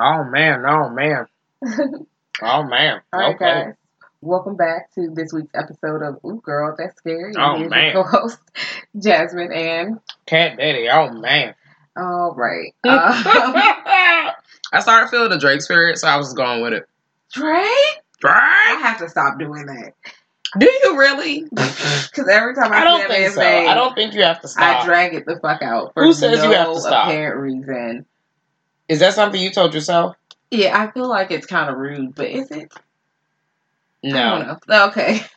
Oh man, oh man, oh man. All right, okay. guys. Welcome back to this week's episode of Ooh Girl, That's Scary. Oh, Here's man. Your co-host, Jasmine, and Cat Daddy, oh man. all right, uh, I started feeling the Drake spirit, so I was going with it. Drake. Drake? I have to stop doing that Do you really? because every time I, I don't think so. name, I don't think you have to stop. I drag it the fuck out. For Who says no you have to stop? Apparent reason. Is that something you told yourself? Yeah, I feel like it's kind of rude, but is it? No. Okay.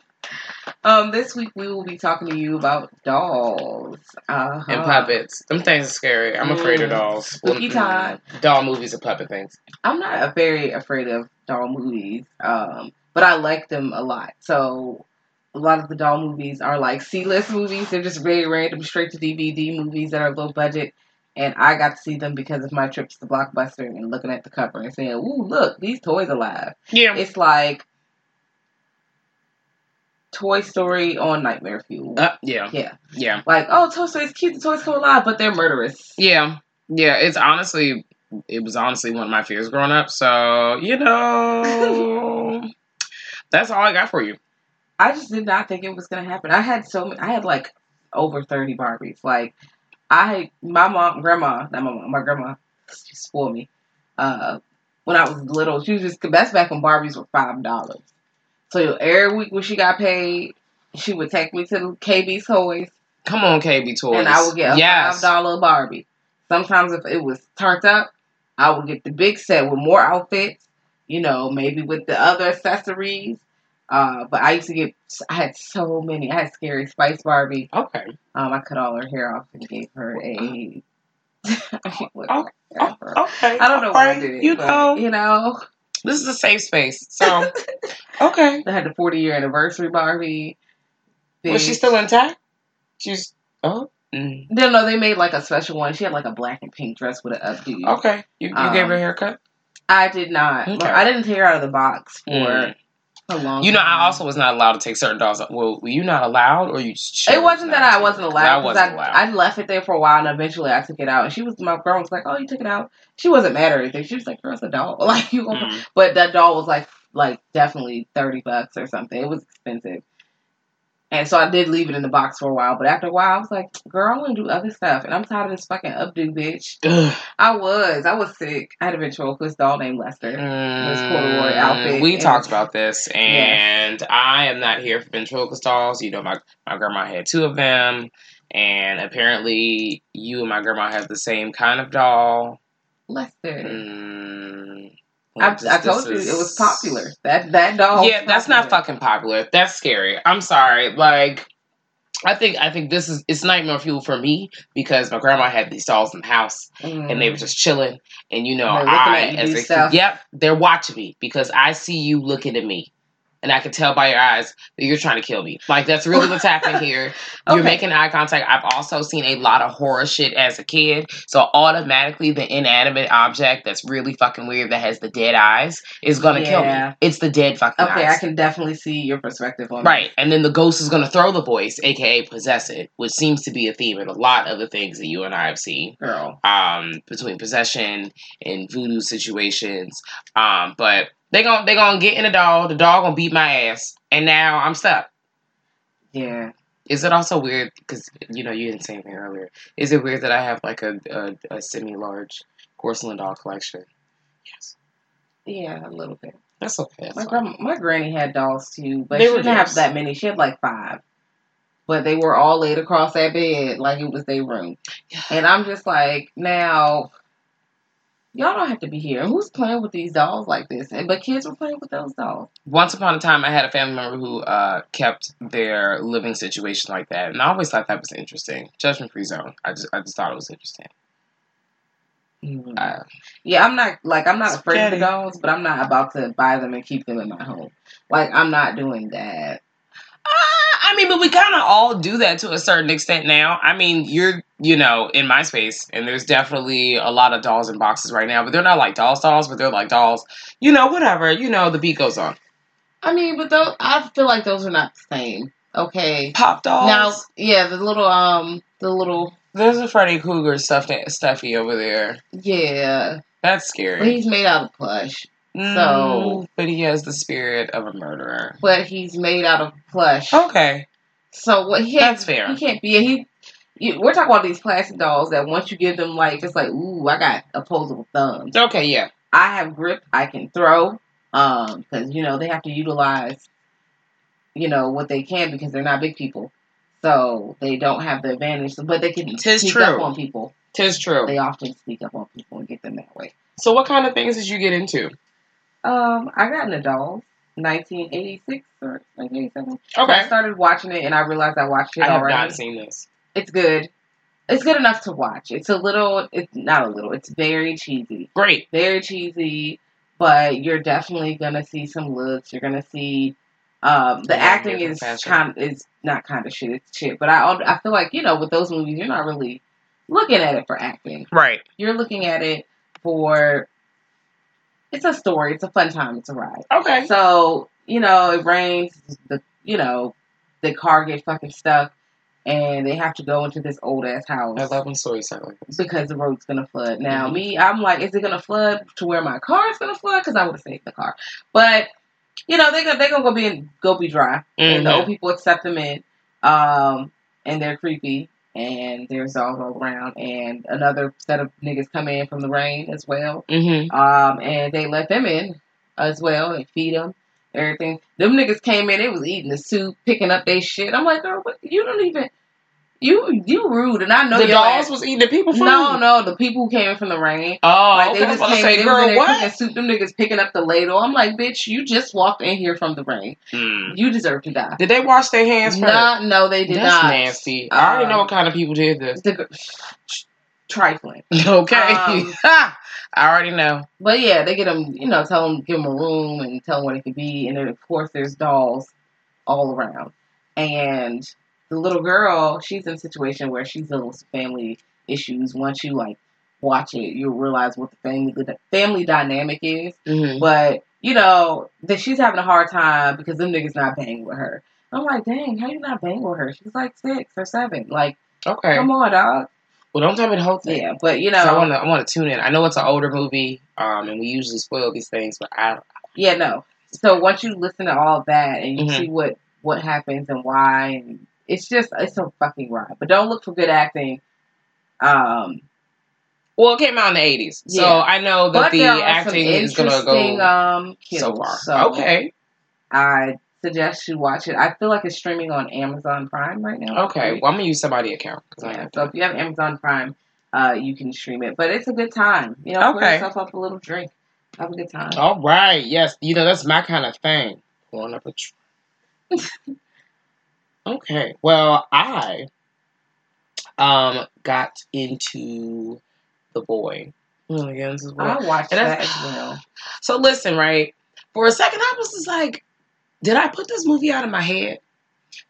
Um, this week we will be talking to you about dolls. Uh-huh. And puppets. Them things are scary. I'm afraid of Mm. dolls. Spooky Mm, time. Doll movies and puppet things. I'm not a very afraid of doll movies, um, but I like them a lot. So a lot of the doll movies are like C-list movies. They're just very random, straight to DVD movies that are low budget. And I got to see them because of my trips to Blockbuster and looking at the cover and saying, "Ooh, look, these toys alive." Yeah. It's like Toy Story on Nightmare Fuel. Uh, yeah. yeah, Yeah. like oh, Toy Story's cute. The toys come alive, but they're murderous. Yeah. Yeah. It's honestly, it was honestly one of my fears growing up. So, you know, that's all I got for you. I just did not think it was gonna happen. I had so many. I had like over thirty Barbies. Like I, had my mom, grandma, not my mom, my grandma, she spoiled me. Uh, when I was little, she was just that's back when Barbies were five dollars. So every week when she got paid, she would take me to KB's Toys, Come on, KB Toys. and I would get a yes. five dollar Barbie. Sometimes if it was turned up, I would get the big set with more outfits. You know, maybe with the other accessories. Uh, but I used to get, I had so many. I had Scary Spice Barbie. Okay. Um, I cut all her hair off and gave her a. Oh, okay. I don't know why I did it. You but, know, you know. this is a safe space. So, okay. I had the 40 year anniversary Barbie. Was she still intact? She's, oh. Mm. No, no, they made like a special one. She had like a black and pink dress with an updo. Okay. You, you gave her a Um, haircut? I did not. Okay. I didn't take her out of the box for Mm. You know, time. I also was not allowed to take certain dolls. Well, were you not allowed, or you? Just It wasn't that I wasn't I wasn't I, allowed. I left it there for a while, and eventually I took it out. And she was my girl was like, "Oh, you took it out." She wasn't mad or anything. She was like, "Girl, it's a doll." Like you, gonna Mm. but that doll was like like definitely thirty bucks or something. It was expensive. And so I did leave it in the box for a while, but after a while I was like, girl, I want to do other stuff. And I'm tired of this fucking updo bitch. Ugh. I was. I was sick. I had a ventriloquist doll named Lester. corduroy Mm, outfit We and- talked about this, and I am not here for ventriloquist dolls. You know, my my grandma had two of them, and apparently, you and my grandma have the same kind of doll. Lester. Mm, I, I told you is- it was popular. That that doll. yeah, that's not fucking popular. That's scary. I'm sorry. Like, I think I think this is it's nightmare fuel for me because my grandma had these dolls in the house and they were mm. just chilling. And you know, I as a yep, they're watching me because I see you looking at me. And I can tell by your eyes that you're trying to kill me. Like that's really what's happening here. You're Okay. making eye contact. I've also seen a lot of horror shit as a kid, so automatically the inanimate object that's really fucking weird that has the dead eyes is gonna kill me. It's the dead fucking Okay, eyes. I can definitely see your perspective on Right, and then the ghost is to throw the voice, aka possess it, which seems to be a theme in a lot of the things that you and I have seen, girl. um, between possession and voodoo situations. Um, but they gon' they gonna get in the dog. The dog gonna beat my ass, and now I'm stuck. Yeah. Is it also weird because you know you didn't say anything earlier? Is it weird that I have like a a, a semi large porcelain doll collection? Yes, Yeah, a little bit. that's okay. That's My grandma, my granny had dolls too, but They she didn't have that many. She had like five, but they were all laid across that bed like it was their room. And I'm just like, now, y'all don't have to be here. Who's playing with these dolls like this? And but kids were playing with those dolls. Once upon a time, I had a family member who uh, kept their living situation like that, and I always thought that was interesting. Judgment free zone. I just, I just thought it was interesting. Uh, Yeah, I'm not like I'm not afraid of the dolls, but I'm not about to buy them and keep them in my home. Like I'm not doing that. Uh, I mean, but we kind of all do that to a certain extent now. I mean, you're, you know, in my space, and there's definitely a lot of dolls in boxes right now, but they're not like dolls dolls, but they're like dolls, you know, whatever, you know, the beat goes on. I mean, but those I feel like those are not the same. Okay. Pop dolls. Now, yeah, the little um, the little there's a Freddy Krueger stuffed stuffy over there. yeah, That's but scary. he's made out of plush. Mm, so- but he has the spirit of a murderer. But he's made out of plush. Okay, So what? He That's fair. He can't be. He. You, we're talking about these plastic dolls that once you give them life, it's like, ooh, I got opposable thumbs. okay, yeah. I have grip. I can throw. Um, because you know they have to utilize, you know what they can because they're not big people, so they don't have the advantage. But they can Tis sneak true. up on people. Tis true. They often sneak up on people and get them that way. So, what kind of things did you get into? Um, I got into dolls, 1986 or 1987. I Okay, I started watching it and I realized I watched it already. I have not seen this. It's good. It's good enough to watch. It's a little. It's not a little. It's very cheesy. Great. Very cheesy. But you're definitely gonna see some looks. You're gonna see. Um, the Yeah, acting is kind. Is not kind of shit. It's shit. But I. I feel like you know with those movies, you're not really looking at it for acting. Right. You're looking at it for. It's a story. It's a fun time. It's a ride. Okay. So, you know, it rains, the you know, the car gets fucking stuck and they have to go into this old ass house I love when stories sound like this. because the road's gonna flood. Now Mhm. me, I'm like, is it gonna flood to where my car's gonna flood? Because I would have saved the car. But you know, they're gonna they're gonna go be in, go be dry. And the Mhm. old people accept them in. Um and they're creepy and there's all around and another set of niggas come in from the rain as well. Mm-hmm. Um, and they let them in as well and feed them everything. Them niggas came in, they was eating the soup, picking up their shit. I'm like, girl, what, you don't even you you rude, and I know the your dolls ass- was eating the people food. No, no, the people who came in from the rain. Oh, Like okay. they I was just came say, they girl, there cooking what? soup. Them niggas picking up the ladle. I'm like, bitch, you just walked in here from the rain. Mm. You deserve to die. Did they wash their hands first? Nah, no, they did That's not. nasty. I already Um, know what kind of people did this. The, trifling. Okay. um, I already know. But yeah, they get them, you know, tell them, give them a room and tell them what it could be. And then, of course, there's dolls all around. And the little girl, she's in a situation where she's dealing with some family issues. Once you, like, watch it, you'll realize what the family, the family dynamic is. Mm-hmm. But, you know, that she's having a hard time because them niggas not banging with her. I'm like, dang, how you not bang with her? She's like six or seven. Like, Okay. come on, dog. Well, don't tell me the whole thing. Yeah, but, you 'Cause I know, want to. I want to tune in. I know it's an older movie, um, and we usually spoil these things, but I. Yeah, no. So once you listen to all that and you Mhm. see what what happens and why, and it's just it's a fucking ride. But don't look for good acting. Um, Well, it came out in the eighties, so I know that but the acting is gonna go um kills. so far. So okay. I suggest you watch it. I feel like it's streaming on Amazon Prime right now. Okay. Well, I'm gonna use somebody account Yeah, so if you have Amazon Prime, uh, you can stream it. But it's a good time. You know, pour Okay. yourself up a little drink. Have a good time. All right. Yes. You know that's my kind of thing. Pouring up a. Tr- okay. Well, I um got into the boy. Oh, again, this is I watched And that as well. So listen, right? For a second, I was just like, did I put this movie out of my head?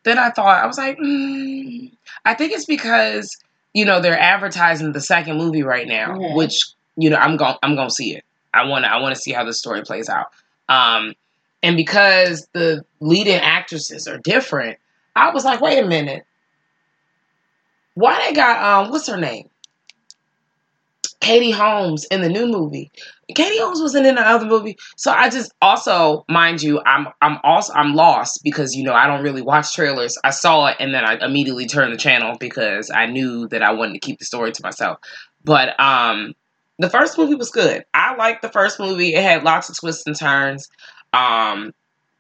Then I thought I was like, mm, I think it's because you know they're advertising the second movie right now, Mhm. which you know I'm going I'm going to see it. I want to I want to see how the story plays out. Um, and because the leading actresses are different, I was like, wait a minute, why they got um what's her name? Katie Holmes in the new movie. Katie Holmes wasn't in the other movie. So I just also, mind you, I'm I'm also I'm lost because you know I don't really watch trailers. I saw it and then I immediately turned the channel because I knew that I wanted to keep the story to myself. But um the first movie was good. I liked the first movie. It had lots of twists and turns. Um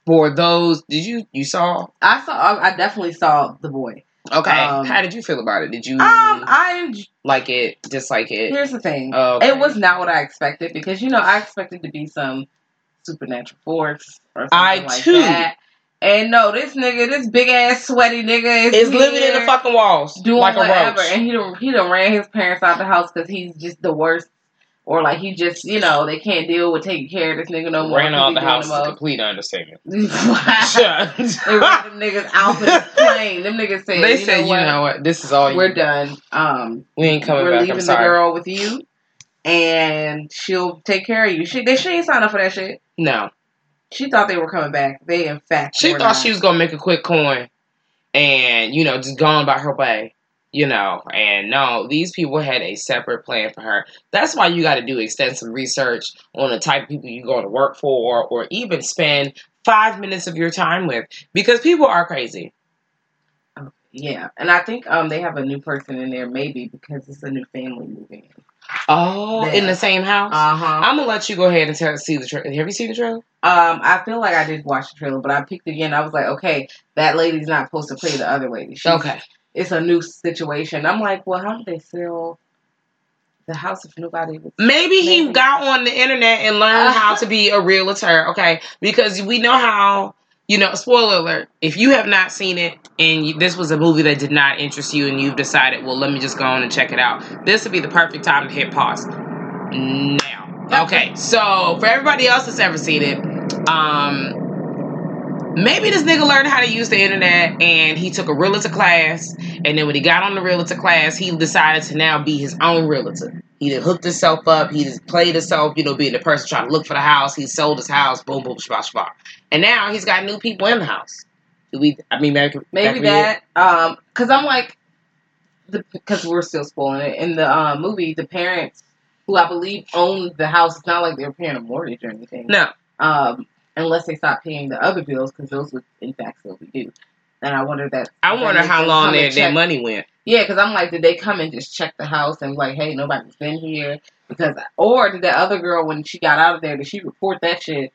for those did you you saw I saw. I definitely saw the boy. okay Um, how did you feel about it did you Um, I like it dislike it here's the thing. Oh, okay. It was not what I expected because you know I expected to be some supernatural force or something I like too. that. And no, this nigga, this big ass sweaty nigga is is living in the fucking walls doing like a whatever, roach. and he done he done ran his parents out the house because he's just the worst, or like he just you know they can't deal with taking care of this nigga no more. Ran 'cause out the house is a complete understatement. they ran them niggas out for this plane. Them niggas said, they you said, know you what? know what, this is all. We're done. Um, We ain't coming back. we're back. leaving I'm the girl with you, and she'll take care of you. She they she ain't signed up for that shit. No, She thought they were coming back. They in fact she were thought not. she was gonna make a quick coin, and you know, just going by her way. You know, and no, these people had a separate plan for her. That's why you got to do extensive research on the type of people you're going to work for, or even spend five minutes of your time with, because people are crazy. Yeah, and I think um they have a new person in there maybe because it's a new family moving in. Oh, in the same house. Uh huh. I'm gonna let you go ahead and tell, see the trailer. Have you seen the trailer? Um, I feel like I did watch the trailer, but I picked it again. I was like, okay, that lady's not supposed to play the other lady. She's, Okay. It's a new situation. I'm like, well, how did they sell the house if nobody? Was... Maybe he got on the internet and learned how to be a realtor. Okay, because we know how. You know, spoiler alert. If you have not seen it and you, this was a movie that did not interest you, and you've decided, well, let me just go on and check it out, this would be the perfect time to hit pause. Now, okay. So for everybody else that's ever seen it, um, maybe this nigga learned how to use the internet and he took a realtor class, and then when he got on the realtor class, he decided to now be his own realtor. He done hooked himself up. He just played himself, you know, being the person trying to look for the house. He sold his house. Boom, boom, shba, shba. And now he's got new people in the house. Do we? I mean, maybe, Maybe that. Um, because I'm like, because we're still spoiling it in the uh, movie. The parents, who I believe owned the house, it's not like they were paying a mortgage or anything. No. Um, unless they stop paying the other bills, because those would in fact still be due. And I wonder that. I wonder how long come their, their money went. Yeah, because I'm like, did they come and just check the house and like, hey, nobody's been here? Because or did that other girl when she got out of there, did she report that shit?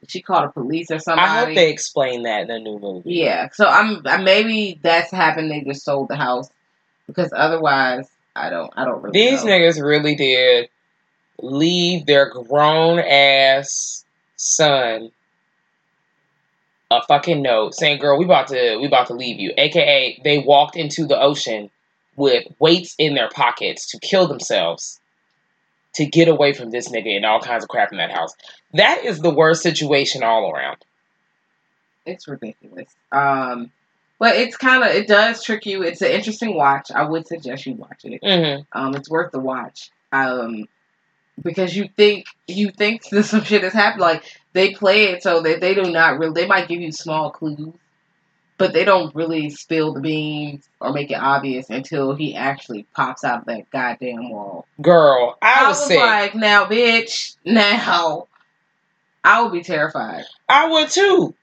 Did she call the police or somebody? I hope they explain that in the new movie. Yeah, so I'm maybe that's happened. They just sold the house because otherwise, I don't I don't really. These know. niggas really did leave their grown ass son a fucking note saying, "Girl, we about to we about to leave you." AKA, they walked into the ocean with weights in their pockets to kill themselves to get away from this nigga and all kinds of crap in that house. That is the worst situation all around. It's ridiculous. Um, but it's kind of it does trick you. It's an interesting watch. I would suggest you watch it. hmm Um, it's worth the watch. Um, because you think you think that some shit has happened. Like they play it so that they do not really. They might give you small clues, but they don't really spill the beans or make it obvious until he actually pops out of that goddamn wall. Girl, I I was, sick. like, now, bitch, now. I would be terrified. I would too.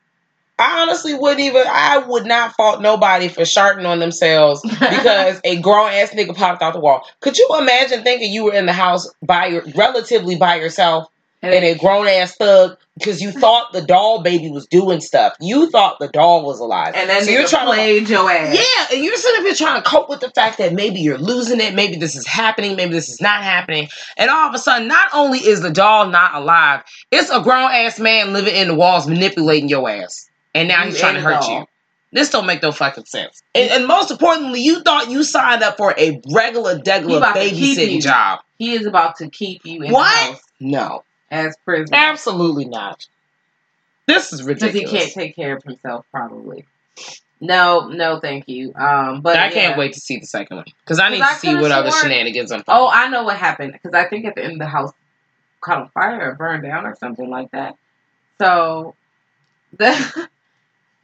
I honestly wouldn't even. I would not fault nobody for sharting on themselves because a grown ass nigga popped out the wall. Could you imagine thinking you were in the house by your relatively by yourself and and a grown ass thug because you thought the doll baby was doing stuff. You thought the doll was alive. and then so you're trying to played your ass. yeah, and you're sitting here trying to cope with the fact that maybe you're losing it, maybe this is happening, maybe this is not happening, and all of a sudden, not only is the doll not alive, it's a grown ass man living in the walls manipulating your ass, and now he's trying to hurt you. This don't make no fucking sense. And, and most importantly, you thought you signed up for a regular, degular about to keep babysitting job. He is about to keep you in What? the house No, as prisoner. absolutely not. This is ridiculous. because he can't take care of himself. Probably. No, no, thank you. Um, but I yeah. can't wait to see the second one because I need I to see what other shenanigans unfold. Oh, I know what happened because I think at the end the house caught on fire or burned down or something like that. So the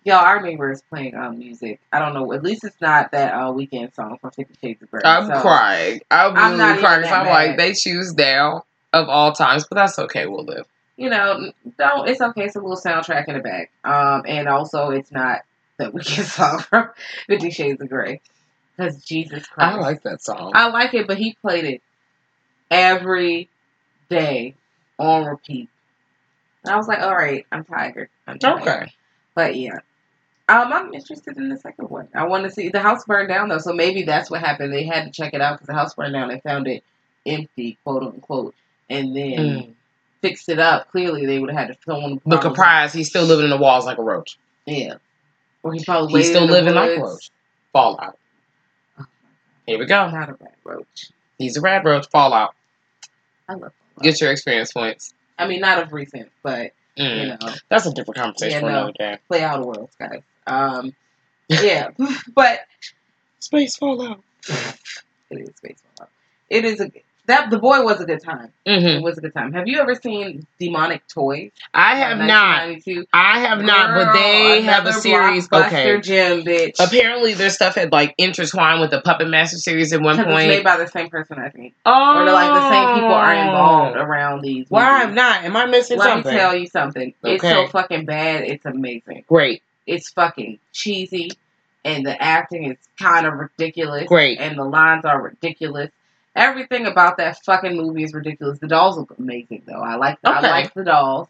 yo, our neighbor is playing um music. I don't know. At least it's not that uh, Weeknd song from Fifty Shades of Grey. I'm So, crying. I'm, I'm really not crying I'm like they choose now of all times, but that's okay. We'll live. You know, don't. It's okay. It's a little soundtrack in the back. Um, and also it's not that Weeknd song from Fifty Shades of Grey. Because Jesus Christ, I like that song. I like it, but he played it every day on repeat. And I was like, all right, I'm tired. I'm tired. okay. But yeah. Um, I'm interested in the second one. I want to see the house burned down though, so maybe that's what happened. They had to check it out because the house burned down. They found it empty, quote unquote, and then Mm. fixed it up. Clearly, they would have had to film. the Look problems. surprised. He's still living in the walls like a roach. Yeah. Or he probably He's still in the living like a roach. Fallout. Here we go. Not a bad roach. He's a rad roach. Fallout. I love. Fallout. Get your experience points. I mean, not of recent, but Mm. you know, That's a different conversation Yeah, for no. another day. play out of worlds, guys. Um, yeah, but Space Fallout. it is space Fallout. It is a that the boy was a good time. hmm It was a good time. Have you ever seen Demonic Toys? I have not. I have not, but they have a series. Okay. gem, bitch. Apparently, their stuff had like intertwined with the Puppet Master series at one Because it's point. made by the same person, I think. oh, Or like the same people are involved around these. Why movies. I'm not? Am I missing Let something? Let me tell you something. It's so fucking bad. It's amazing. Great, It's fucking cheesy, and the acting is kind of ridiculous. Great. and the lines are ridiculous. Everything about that fucking movie is ridiculous. The dolls look amazing, though. I like. I Okay. like the dolls.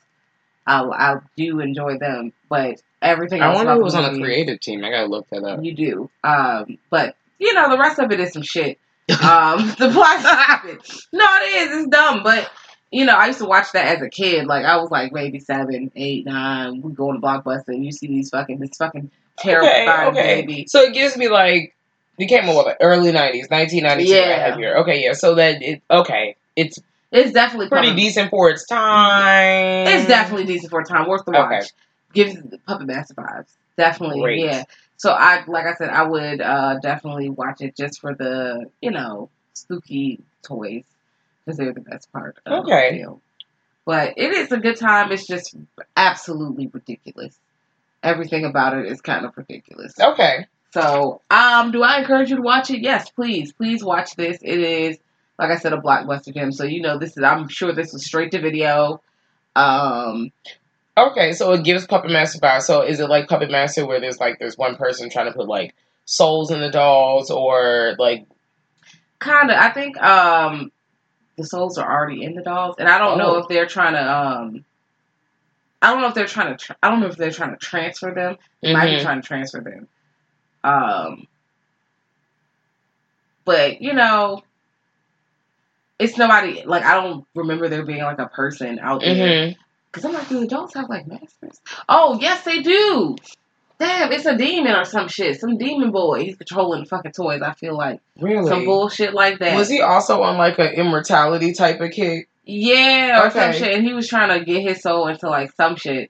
I, I do enjoy them, but everything. I wonder who was on the creative team. I gotta look that up. You do, um, but you know the rest of it is some shit. Um, the plot's stupid. No, it is. It's dumb, but you know I used to watch that as a kid. Like I was like maybe seven, eight, nine. We go to Blockbuster and you see these fucking this fucking terrifying baby. So it gives me like it came like early '90s, 1992. I Yeah. have here. Okay, yeah. So that it okay, it's It's definitely pretty decent for its time. It's definitely decent for time, worth the watch. Okay. Gives the Puppet Master vibes. Definitely, Great. yeah. So I, like I said, I would uh, definitely watch it just for the, you know, spooky toys because they're the best part. Of Okay. But it is a good time. It's just absolutely ridiculous. Everything about it is kind of ridiculous. okay. So, um, do I encourage you to watch it? Yes, please, please watch this. It is, like I said, a blockbuster gem. So you know, this is. I'm sure this was straight to video. Um, Okay, so it gives Puppet Master vibes. So is it like Puppet Master where there's like there's one person trying to put like souls in the dolls or like kind of. I think um, the souls are already in the dolls, and I don't know Oh. if they're trying to. Um, I don't know if they're trying to. Tra- I don't know if they're trying to transfer them. They might be Mhm. trying to transfer them. Um, but you know, it's nobody. Like I don't remember there being like a person out there. Mhm. Because I'm like, do the dolls have like masters? Oh, yes, they do. Damn, it's a demon or some shit. Some demon boy. He's controlling fucking toys. I feel like really some bullshit like that. Was he also on like an immortality type of kick? Yeah, or some shit. And he was trying to get his soul into like some shit.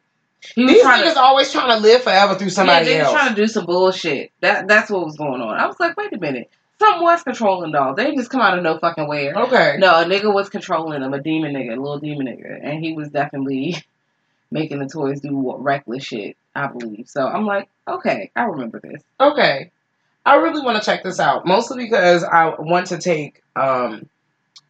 He was These niggas to. always trying to live forever through Yeah, somebody was else. trying to do some bullshit. That that's what was going on. I was like, wait a minute. Something was controlling dolls. They just come out of no fucking where. okay. No, a nigga was controlling them, a demon nigga, a little demon nigga, and he was definitely making the toys do reckless shit. I believe. So I'm like, okay, I remember this. Okay. I really want to check this out, mostly because I want to take. Um,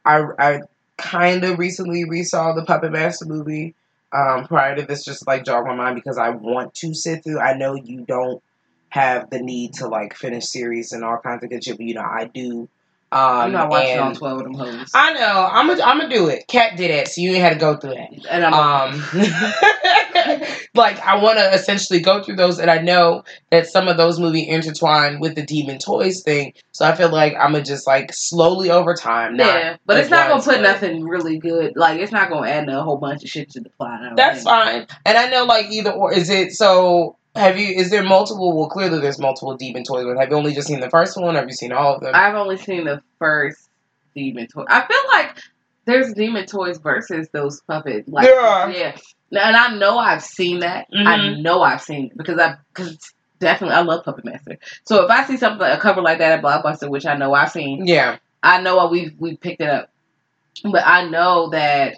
I I kind of recently resaw the Puppet Master movie. Um, prior to this, just like jog my mind because I want to sit through. I know you don't have the need to like finish series and all kinds of good shit, but you know I do. Um, I'm not watching and all twelve of them hoes. I know. I'm gonna I'm gonna do it. Cat did it, so you ain't had to go through that. and I'm Um, like I want to essentially go through those, and I know that some of those movie intertwine with the Demon Toys thing. So I feel like I'm gonna just like slowly over time. Yeah, but it's not gonna put nothing really good. Like it's not gonna add a whole bunch of shit to the plot. That's think. fine. And I know like either or is it so. Have you? Is there multiple? Well, clearly there's multiple Demon Toys. But have you only just seen the first one? Have you seen all of them? I've only seen the first demon toy. I feel like there's Demon Toys versus those puppet. Like, There are. Yeah. And I know I've seen that. I Mhm. know I've seen it because I because definitely I love Puppet Master. So if I see something a cover like that at Blockbuster, which I know I've seen, Yeah. I know we we picked it up. But I know that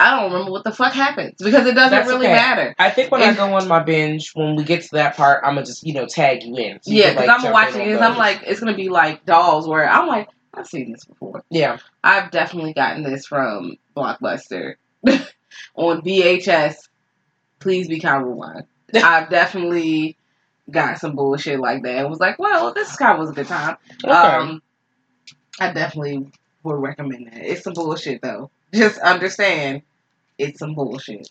I don't remember what the fuck happens because it doesn't That's really okay. matter. I think when I go on my binge, when we get to that part, I'm gonna just you know tag you in. So you Yeah, because like, I'm watching in it. I'm like, it's gonna be like dolls where I'm like, I've seen this before. yeah, I've definitely gotten this from Blockbuster on VHS. Please be kind rewind. I've definitely got some bullshit like that. and was like, well, this kind of was a good time. okay. Um, I definitely would recommend that. It's some bullshit though. Just understand, it's some bullshit.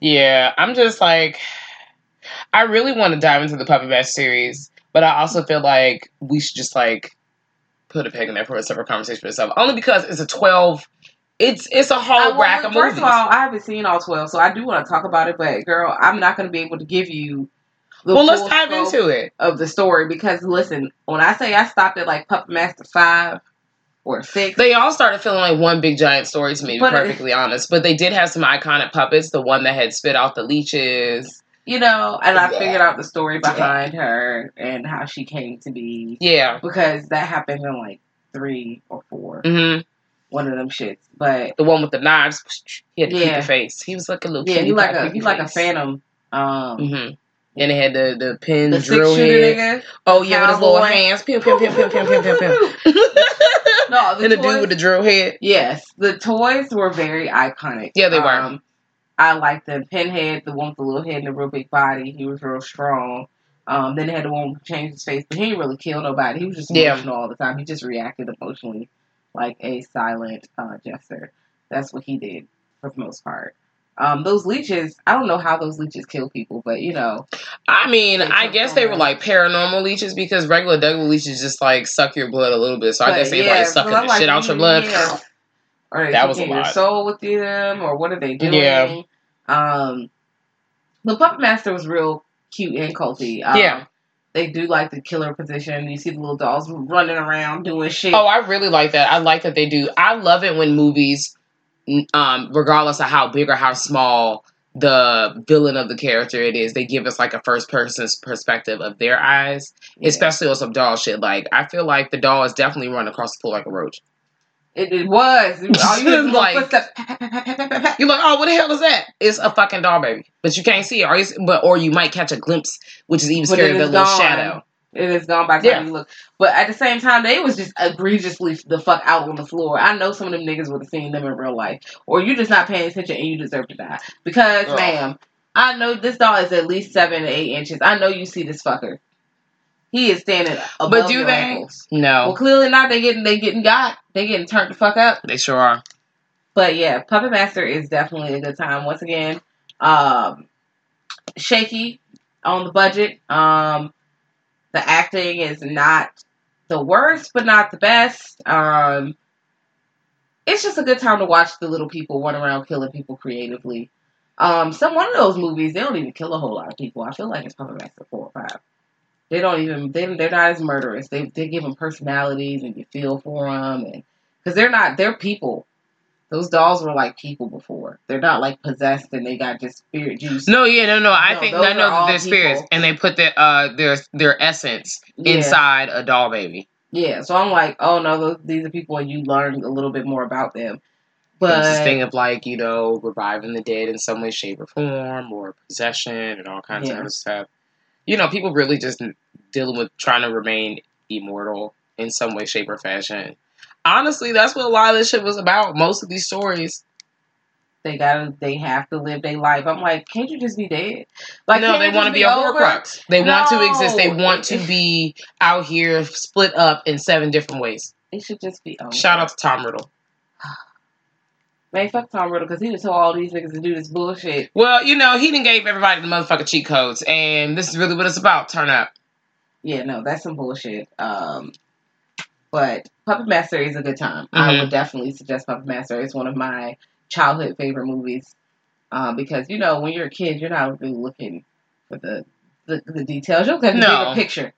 yeah. I'm just like, I really want to dive into the Puppet Master series, but I also feel like we should just like put a peg in there for a separate conversation for itself. Only because it's a twelve. It's it's a whole I- well, rack of first movies. of all, I haven't seen all twelve, so I do want to talk about it. But girl, I'm not going to be able to give you. The well, let's dive into it. of the story because listen, when I say I stopped at like Puppet Master five or six, They all started feeling like one big giant story to me, to be But it- perfectly honest. But they did have some iconic puppets. The one that had spit out the leeches. you know, and I Yeah. figured out the story behind her and how she came to be Yeah. because that happened in like three or four, hmm one of them shits. But The one with the knives. He had to Yeah. creepy face. He was like a little yeah, he like a he's like a phantom. Um, hmm And it had the the pin the drill head. nigga. Oh yeah, with his little hands. Pew pew pew pew pew pew pew pew. No, and the toys- dude with the drill head. Yes, the toys were very iconic. Yeah, they were. Um, I liked the pinhead, the one with the little head and the real big body. He was real strong. Um, then they had the one who changed his face, but he didn't really kill nobody. He was just Yeah. emotional all the time. He just reacted emotionally like a silent uh, jester. That's what he did for the most part. Um, those leeches, I don't know how those leeches kill people, but you know, I mean, I guess they were like paranormal leeches because regular Douglas leeches just like suck your blood a little bit. So I guess they yeah, like sucking the shit out your mm, blood. yeah. Or That was a taking your lot. soul with them, or what are they doing? Yeah. Um, the Puppet Master was real cute and culty. Um, Yeah. They do like the killer position. You see the little dolls running around doing shit. Oh, I really like that. I like that they do. I love it when movies, um, regardless of how big or how small the villain of the character it is, they give us like a first person's perspective of their eyes, Yeah. especially on some doll shit. Like I feel like the doll is definitely running across the floor like a roach. It, it was. All you Like- pa. You're like, oh, what the hell is that? It's a fucking doll baby, but you can't see it, or you, but or you might catch a glimpse, which is even scarier than a little shadow. It is gone by the time Yeah. you look. But at the same time, they was just egregiously the fuck out on the floor. I know some of them niggas would have seen them in real life. Or you just not paying attention and you deserve to die. Because, Girl. ma'am, I know this doll is at least seven to eight inches. I know you see this fucker. He is standing above But do they? ankles. No, Well, clearly not. They getting they getting got. They getting turned the fuck up. they sure are. But yeah, Puppet Master is definitely a good time. Once again, um, shaky on the budget. Um, the acting is not the worst, but not the best. Um, it's just a good time to watch the little people run around killing people creatively. Um, some one of those movies they don't even kill a whole lot of people. I feel like it's Puppet Master four or five. They don't even they they're not as murderous. They they give them personalities and you feel for them and because they're not they're people. Those dolls were like people before. They're not like possessed and they got just spirit juice. No, yeah, no, no. I No, think I know that they're spirits, and they put their uh their their essence Yeah. inside a doll baby. Yeah, so I'm like, oh no, those, these are people, and you learn a little bit more about them. But this thing of like you know reviving the dead in some way, shape, or form, or possession, and all kinds of other stuff. You know, people really just dealing with trying to remain immortal in some way, shape, or fashion. Honestly, that's what a lot of this shit was about. Most of these stories. they gotta, they have to live their life. I'm like, can't you just be dead? Like, no, they want to just be a? Horcrux. They want to exist. They want to be out here split up in seven different ways. It should just be over. Shout out to Tom Riddle. man, fuck Tom Riddle because he just told all these niggas to do this bullshit. Well, you know, he didn't gave everybody the motherfucking cheat codes, and this is really what it's about. Turn up. Yeah, no, that's some bullshit. Um, but Puppet Master is a good time. I Mhm. would definitely suggest Puppet Master. It's one of my childhood favorite movies. Um, because you know, when you're a kid, you're not really looking for the the, the details. You'll get the No. bigger picture.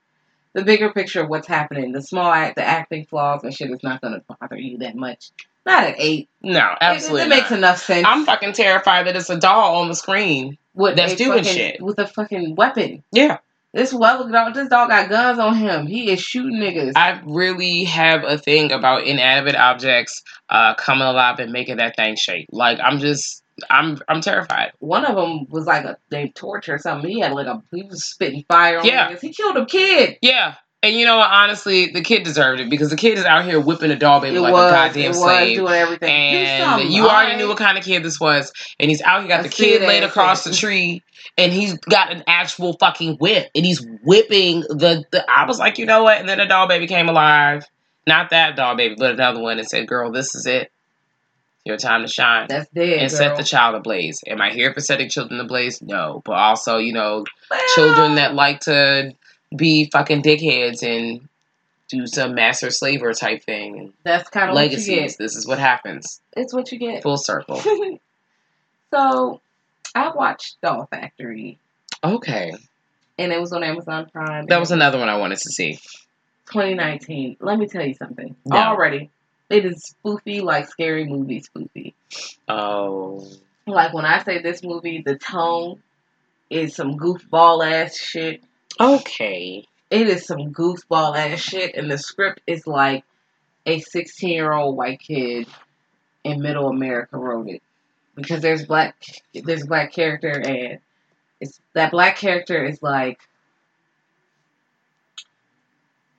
The bigger picture of what's happening. The small act, the acting flaws and shit is not gonna bother you that much. Not at eight. No, absolutely. It, makes not. enough sense. I'm fucking terrified that it's a doll on the screen. with that's doing fucking- shit. with a fucking weapon. Yeah. This well dog, this dog got guns on him. He is shooting niggas. I really have a thing about inanimate objects uh, coming alive and making that thing shake. Like I'm just, I'm, I'm terrified. One of them was like a they torture or something. He had like a he was spitting fire on Yeah. niggas. He killed a kid. Yeah, and you know what? Honestly, the kid deserved it because the kid is out here whipping a doll baby It like was a goddamn it was slave. doing everything. And you already knew what kind of kid this was, and he's out here got I the kid laid across the tree, and he's got an actual fucking whip, and he's whipping the. the I was like, you know what? And then the doll baby came alive. Not that doll baby, but another one, and said, "Girl, this is it. Your time to shine." That's dead. and girl. set the child ablaze. Am I here for setting children ablaze? No, but also, you know, Well, children that like to be fucking dickheads and do some master slaver type thing That's kind of what you legacies. get. This is what happens. It's what you get. Full circle. so, I watched Doll Factory, Okay. and it was on Amazon Prime. That was another one I wanted to see. 2019. Let me tell you something. No. Already, it is spoofy like scary movie spoofy. Oh. Like when I say this movie, the tone is some goofball ass shit. Okay. It is some goofball ass shit, and the script is like a 16 year old white kid in Middle America wrote it because there's black there's a black character and it's that black character is like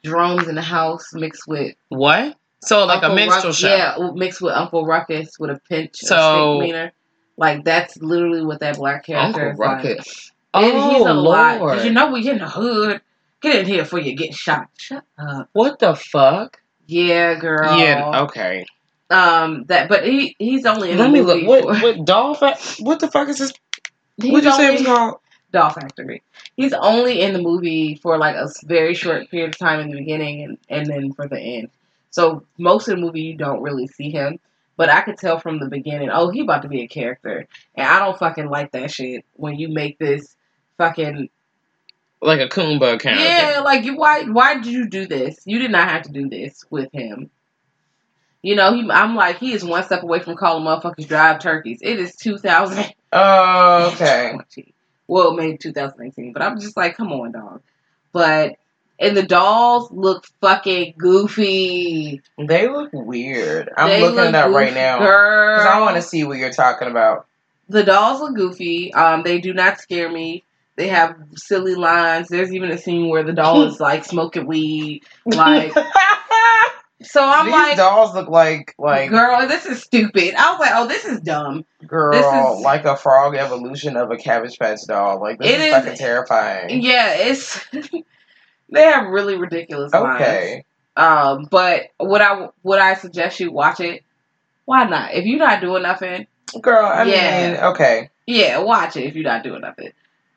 drones in the house mixed with What? So like Uncle a minstrel Ruck- show. Yeah, mixed with Uncle Ruckus with a pinch So- of steak. Like that's literally what that black character Uncle is like. Ruckus. And Oh, he's a lot. Lord. Did you know we in the hood? Get in here before you get shot. Shut up. What the fuck? Yeah, girl. Yeah, okay. Um, that, but he he's only in Let the me movie look. What for- what doll fa- what the fuck is this? What'd you say it was called? Doll Factory. He's only in the movie for like a very short period of time in the beginning and, and then for the end. So most of the movie you don't really see him. But I could tell from the beginning, oh, he about to be a character. And I don't fucking like that shit when you make this fucking Like a Kumba character. Yeah, like you why why did you do this? You did not have to do this with him. You know, he I'm like, he is one step away from calling motherfuckers drive turkeys. It is two thousand Oh, okay. well, maybe 2018, but I'm just like, come on, dog. But and the dolls look fucking goofy. They look weird. I'm They looking at that right now. Because I want to see what you're talking about. The dolls look goofy. Um, they do not scare me. They have silly lines. There's even a scene where the doll is like smoking weed. Like, so I'm These like, dolls look like like girl, this is stupid. I was like, oh, this is dumb. girl, this is- like a frog evolution of a Cabbage Patch doll. Like this It is, is- fucking terrifying. Yeah, it's they have really ridiculous lines. Okay. Um, but would I would I suggest you watch it? Why not? If you're not doing nothing, Girl, I Yeah. mean, okay. yeah, watch it if you're not doing nothing.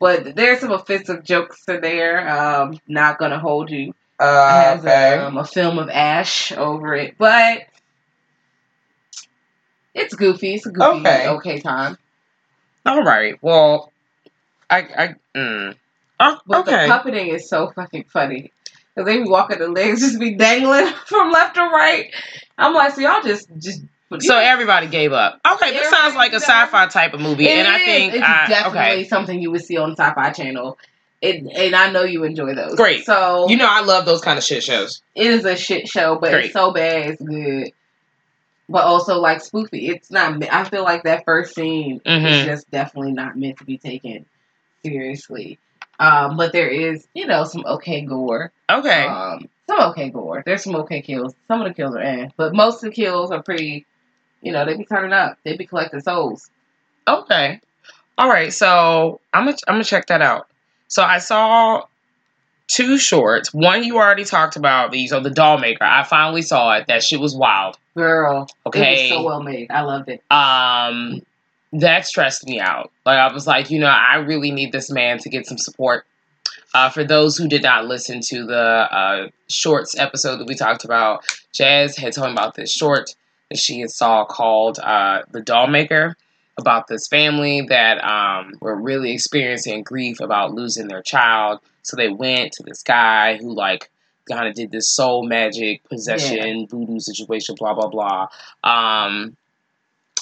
But there's some offensive jokes in there. Um, not gonna hold you. Uh, has okay. um, a film of Ash over it, but it's goofy. It's a goofy, Okay. okay, time. All right. Well, I I mm. Oh, But okay. the puppeting is so fucking funny. Cause they be walking the legs just be dangling from left to right. I'm like, so y'all just just. So everybody gave up. Okay, this sounds like a sci-fi type of movie, It and I think it's I, definitely okay. something you would see on Sci-Fi Channel. It, and I know you enjoy those. Great. So You know, I love those kind of shit shows. it is a shit show, but Great. it's so bad it's good. But also like spoofy. It's not. I feel like that first scene is Mhm. just definitely not meant to be taken seriously. Um, but there is, you know, some okay gore. Okay. Um, some okay gore. There's some okay kills. Some of the kills are eh, but most of the kills are pretty. You know, they be turning up. They be collecting souls. Okay. All right. So I'm gonna I'm gonna check that out. So I saw two shorts. One you already talked about. These so the doll maker. I finally saw it. That shit was wild. Girl, it Okay. was so well made. I loved it. Um, that stressed me out. Like I was like, you know, I really need this man to get some support. Uh, for those who did not listen to the uh, shorts episode that we talked about, Jazz had told me about this short she had saw called uh, "The Doll Maker," about this family that um, were really experiencing grief about losing their child. So they went to this guy who like kind of did this soul magic possession voodoo situation, blah blah blah. Um,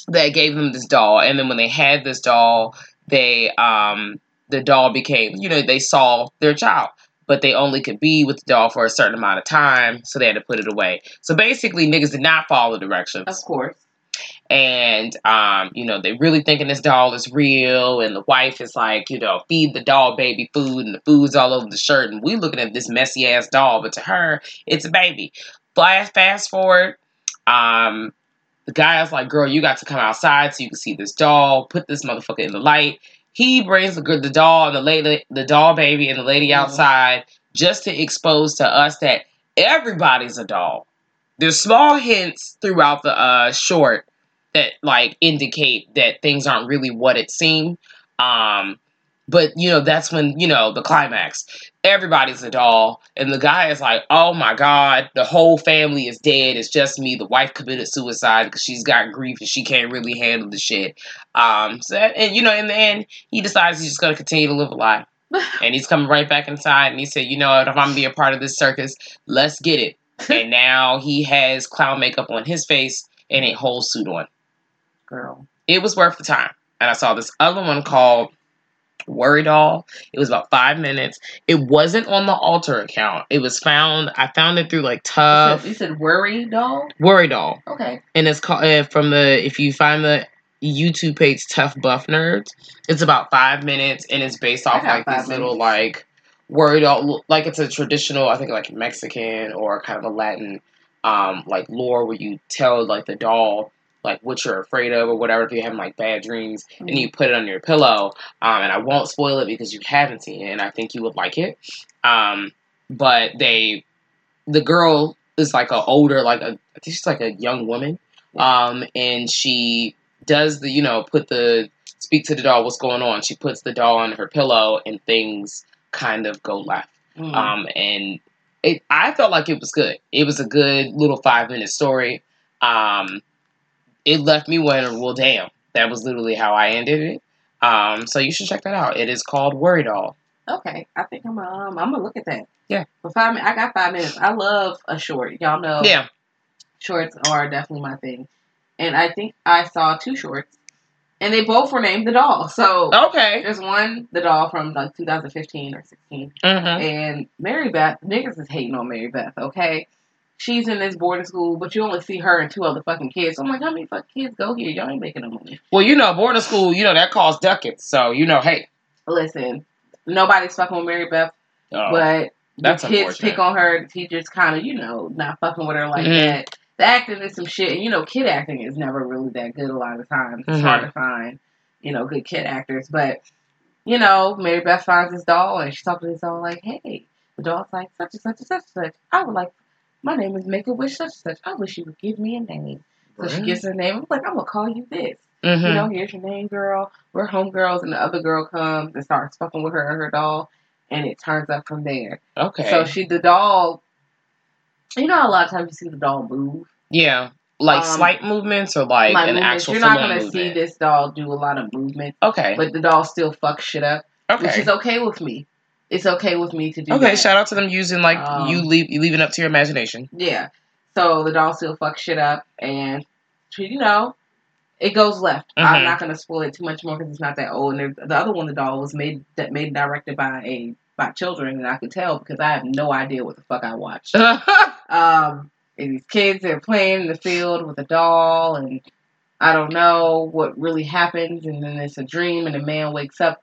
that gave them this doll, and then when they had this doll, they um the doll became you know they saw their child but they only could be with the doll for a certain amount of time, so they had to put it away. So basically, niggas did not follow the directions. Of course. And, um, you know, they really thinking this doll is real, and the wife is like, you know, feed the doll baby food, and the food's all over the shirt, and we looking at this messy ass doll, but to her, it's a baby. Flash, fast forward, um, the guy's like, girl, you got to come outside so you can see this doll, put this motherfucker in the light. He brings the, the doll and the lady, the doll baby and the lady Mhm. outside just to expose to us that everybody's a doll. There's small hints throughout the uh, short that like indicate that things aren't really what it seemed. Um, but you know that's when you know the climax. Everybody's a doll, and the guy is like, "Oh my god, the whole family is dead. It's just me. The wife committed suicide because she's got grief and she can't really handle the shit." Um, so that, and you know, in the end, he decides he's just gonna continue to live a lie, and he's coming right back inside, and he said, "You know what? If I'm gonna be a part of this circus, let's get it." and now he has clown makeup on his face and a whole suit on. Girl. It was worth the time. And I saw this other one called Worry Doll. It was about five minutes. It wasn't on the Alter account. It was found. I found it through like You Tough said, you said worry doll? Worry Doll, Okay. and it's called uh, from the. If you find the YouTube page Tough Buff Nerds, it's about five minutes, and it's based off like these five little like Worry Doll, like it's a traditional, I think like Mexican or kind of a Latin, um, like lore where you tell like the doll like what you're afraid of or whatever if you're having like bad dreams and you put it on your pillow um, and i won't spoil it because you haven't seen it and i think you would like it um, but they the girl is like a older like a i think she's like a young woman um, and she does the you know put the speak to the doll what's going on she puts the doll on her pillow and things kind of go left Mm. um, and it, I felt like it was good. It was a good little five minute story. Um, it left me wondering, well, damn, that was literally how I ended it. Um, so you should check that out. It is called Worry Doll. Okay, I think I'm um I'm gonna look at that. Yeah. For five I got five minutes. I love a short. Y'all know. Yeah. Shorts are definitely my thing, and I think I saw two shorts, and they both were named the doll. So Okay. there's one the doll from like 2015 or 16, Mm-hmm. and Mary Beth niggas is hating on Mary Beth. Okay. She's in this boarding school, but you only see her and two other fucking kids. So I'm like, how many fucking kids go here? Y'all ain't making no money. Well, you know, boarding school, you know, that costs ducats. So, you know, hey. Listen, nobody's fucking with Mary Beth. Oh, but the kids pick on her. The teachers kind of, you know, not fucking with her like Mhm. that. The acting is some shit, and you know, kid acting is never really that good a lot of times. It's Mhm. hard to find, you know, good kid actors. But you know, Mary Beth finds this doll, and she talks to this doll like, "Hey," the doll's like, "Such and such and such and such. I would like, my name is Make a Wish such and such. I wish you would give me a name." So she gives her name. I'm like, "I'm gonna call you this." Mhm. you know, here's your name, girl. We're homegirls, and the other girl comes and starts fucking with her and her doll, and it turns up from there. Okay. So she, the doll, you know, a lot of times you see the doll move. yeah. Like Um, slight movements or like Like an movements. actual You're not gonna movement? see this doll do a lot of movement, Okay. but the doll still fucks shit up, Okay. which is okay with me. It's okay with me to do Okay, that. shout out to them using like Um, you leave you leaving up to your imagination. Yeah. So the doll still fucks shit up, and you know, it goes left. I'm Mhm. not gonna spoil it too much more because it's not that old. And the other one, the doll was made that made directed by a by children, and I could tell because I have no idea what the fuck I watched. um, and these kids they're playing in the field with a doll, and I don't know what really happens, and then it's a dream, and the man wakes up,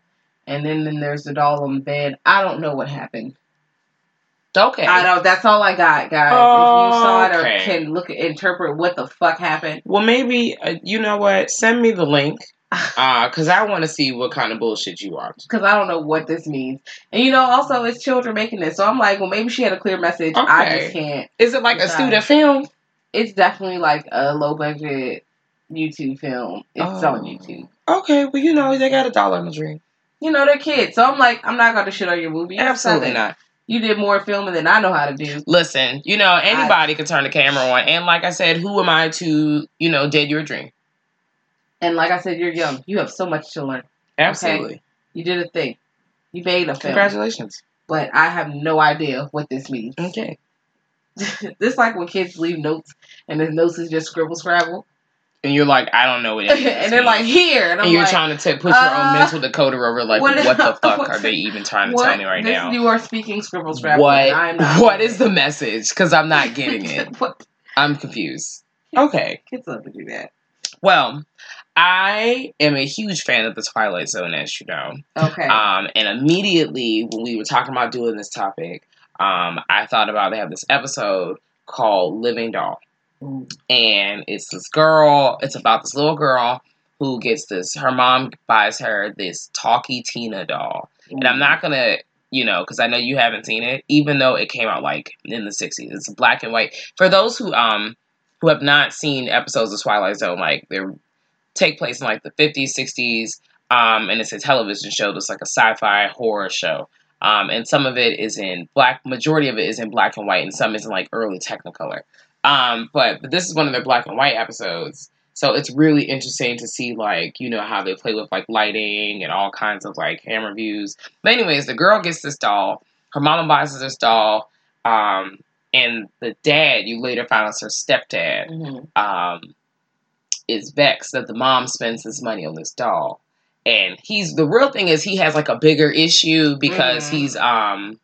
and then, then there's the doll on the bed. I don't know what happened. okay. I don't. That's all I got, guys. if you saw it or Okay. can look interpret what the fuck happened, Well, maybe uh, you know what? Send me the link, uh, cause I want to see what kind of bullshit you are. because I don't know what this means. And you know, also it's children making this, so I'm like, well, maybe she had a clear message. I just can't. Is it like a Decide. student film? It's definitely like a low budget YouTube film. It's Oh. on YouTube. Okay, well, you know they got a dollar in the dream. You know, they're kids, so I'm like, I'm not going to shit on your movie. Absolutely not. You did more filming than I know how to do. Listen, you know anybody can turn the camera on, and like I said, who am I to you know dead your dream? And like I said, you're young. You have so much to learn. Absolutely. You did a thing. You made a film. Congratulations. But I have no idea what this means. Okay. this like when kids leave notes and the notes is just scribble scrabble, And you're like, I don't know what it is. and they're like here, and I'm and you're like, trying to t- put your uh, own mental decoder over, like, what- what, the fuck what- are they even trying to what? tell me right this, now? You are speaking scribble scrabble. What? What is the message? Because I'm not getting it. I'm confused. Okay. Kids love to do that. Well, I am a huge fan of the Twilight Zone, as you know. Okay. Um, and immediately when we were talking about doing this topic, um, I thought about they have this episode called Living Doll. And it's this girl, it's about this little girl who gets this, her mom buys her this Talky Tina doll. And I'm not gonna, you know, because I know you haven't seen it, even though it came out like in the 60s. It's black and white. For those who um who have not seen episodes of Twilight Zone, like they take place in like the 50s, 60s, um, and it's a television show that's like a sci-fi horror show. Um, and some of it is in black, majority of it is in black and white, and some is in like early Technicolor. Um, but, but this is one of their black and white episodes. So it's really interesting to see like, you know, how they play with like lighting and all kinds of like camera views. But anyways, the girl gets this doll. Her mama buys this doll. Um, and the dad, you later find out, is her stepdad Mhm. um, is vexed that the mom spends this money on this doll. And he's the real thing is he has like a bigger issue because Mhm. he's um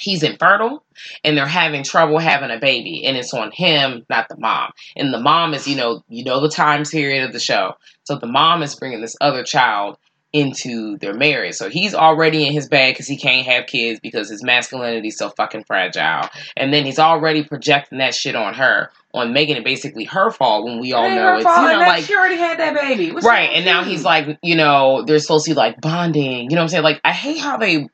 he's infertile and they're having trouble having a baby and it's on him not the mom. And the mom is you know you know the time period of the show. So the mom is bringing this other child into their marriage. So he's already in his bag because he can't have kids because his masculinity is so fucking fragile. And then he's already projecting that shit on her on making it basically her fault when we all know it's fault, you know like she already had that baby. What's right and now he's like you know they're supposed to be like bonding. You know what i'm saying? Like i hate how they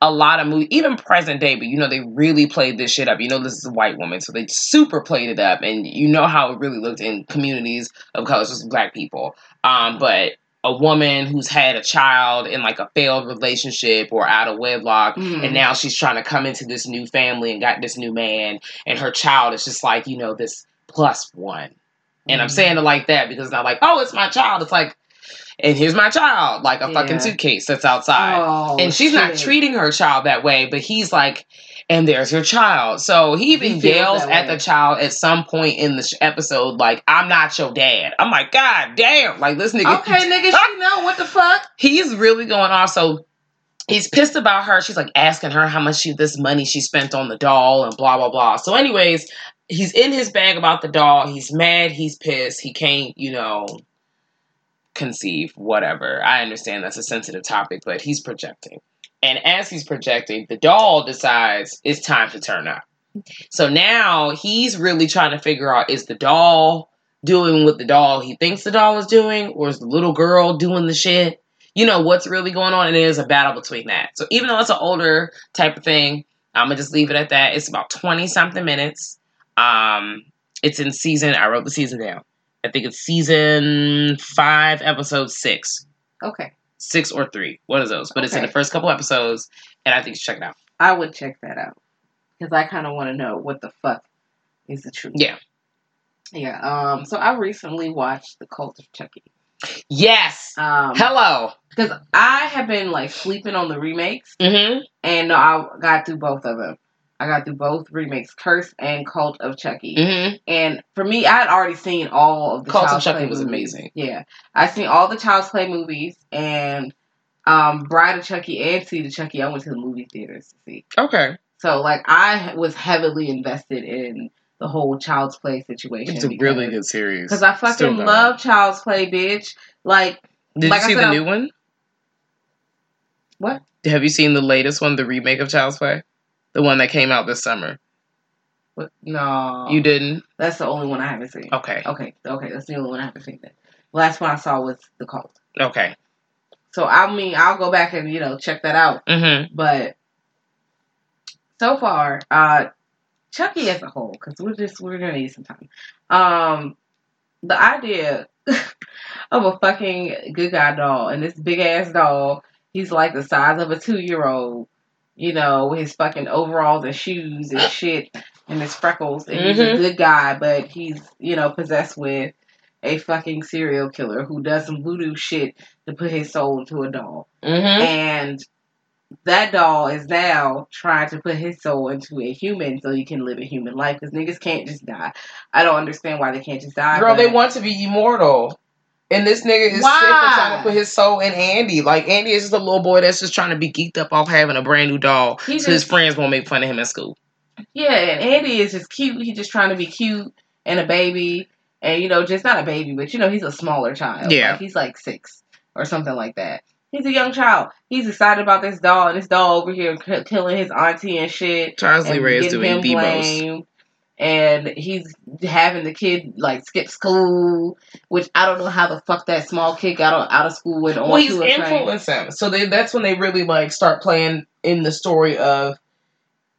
a lot of movies even present day but you know they really played this shit up you know this is a white woman so they super played it up and you know how it really looked in communities of color just black people um but a woman who's had a child in like a failed relationship or out of wedlock Mhm. and now she's trying to come into this new family and got this new man and her child is just like you know this plus one and I'm Mhm. saying it like that because it's not like, oh, it's my child. It's like, and here's my child, like a fucking suitcase that's outside. Oh, and she's not treating her child that way, but he's like, and there's your child. So he even He yells at the child at some point in the sh- episode, like, I'm not your dad. I'm like, God damn. Like, this nigga. Okay, nigga, she know what the fuck. he's really going off. So he's pissed about her. She's like asking her how much she this money she spent on the doll and blah blah blah. So, anyways, he's in his bag about the doll. He's mad. He's pissed. He can't, you know, conceive. Whatever. I understand that's a sensitive topic, but he's projecting. And as he's projecting, the doll decides it's time to turn up. So now he's really trying to figure out is the doll doing what the doll he thinks the doll is doing, or is the little girl doing the shit? You know what's really going on, and is a battle between that. So even though it's an older type of thing, I'm gonna just leave it at that. It's about twenty something minutes. Um, it's in season. I wrote the season down. I think it's season five, episode six, Okay, six or three. One of those, but it's in the first couple episodes, and I think you should check it out. I would check that out because I kind of want to know what the fuck is the truth. Yeah. Yeah. Um. So I recently watched The Cult of Chucky. Yes. Um. Hello. Because I have been like sleeping on the remakes, Mm-hmm. and no, I got through both of them. I got through both remakes, Curse and Cult of Chucky. Mm-hmm. And for me, I had already seen all of the Cult of Child's Chucky Play was movies. amazing. Yeah, I seen all the Child's Play movies and um, Bride of Chucky and Seed of Chucky. I went to the movie theaters to see. Okay. So like I was heavily invested in the whole Child's Play situation. It's a because- really good series. Because I fucking love Child's Play, bitch. Like Did like you I see said, the I'm- new one? what? Have you seen the latest one, the remake of Child's Play? The one that came out this summer. What? No, You didn't? That's the only one I haven't seen. Okay. Okay, okay, that's the only one I haven't seen. The last one I saw was The Cult. Okay. So I mean, I'll go back and you know check that out. Mm-hmm. But so far, uh, Chucky as a whole, because we're just we're gonna need some time. Um, the idea of a fucking good guy doll and this big ass doll, he's like the size of a two year old. You know, with his fucking overalls and shoes and shit and his freckles, and he's a Mhm. good guy, but he's you know possessed with a fucking serial killer who does some voodoo shit to put his soul into a doll Mm-hmm. and that doll is now trying to put his soul into a human so he can live a human life because niggas can't just die. I don't understand why they can't just die. Girl, they want to be immortal. And this nigga is Why? sick of trying to put his soul in Andy. Like Andy is just a little boy that's just trying to be geeked up off having a brand new doll, He so his friends won't make fun of him in school. Yeah, and Andy is just cute. He's just trying to be cute and a baby, and you know, just not a baby, but you know, he's a smaller child. Yeah. like, he's like six or something like that. He's a young child. He's excited about this doll, and this doll over here killing his auntie and shit. Charles Lee Ray is doing him the most. blamed. And he's having the kid like skip school, which I don't know how the fuck that small kid got on, out of school and on Well, he's to a train. influencing. So they, that's when they really like start playing in the story of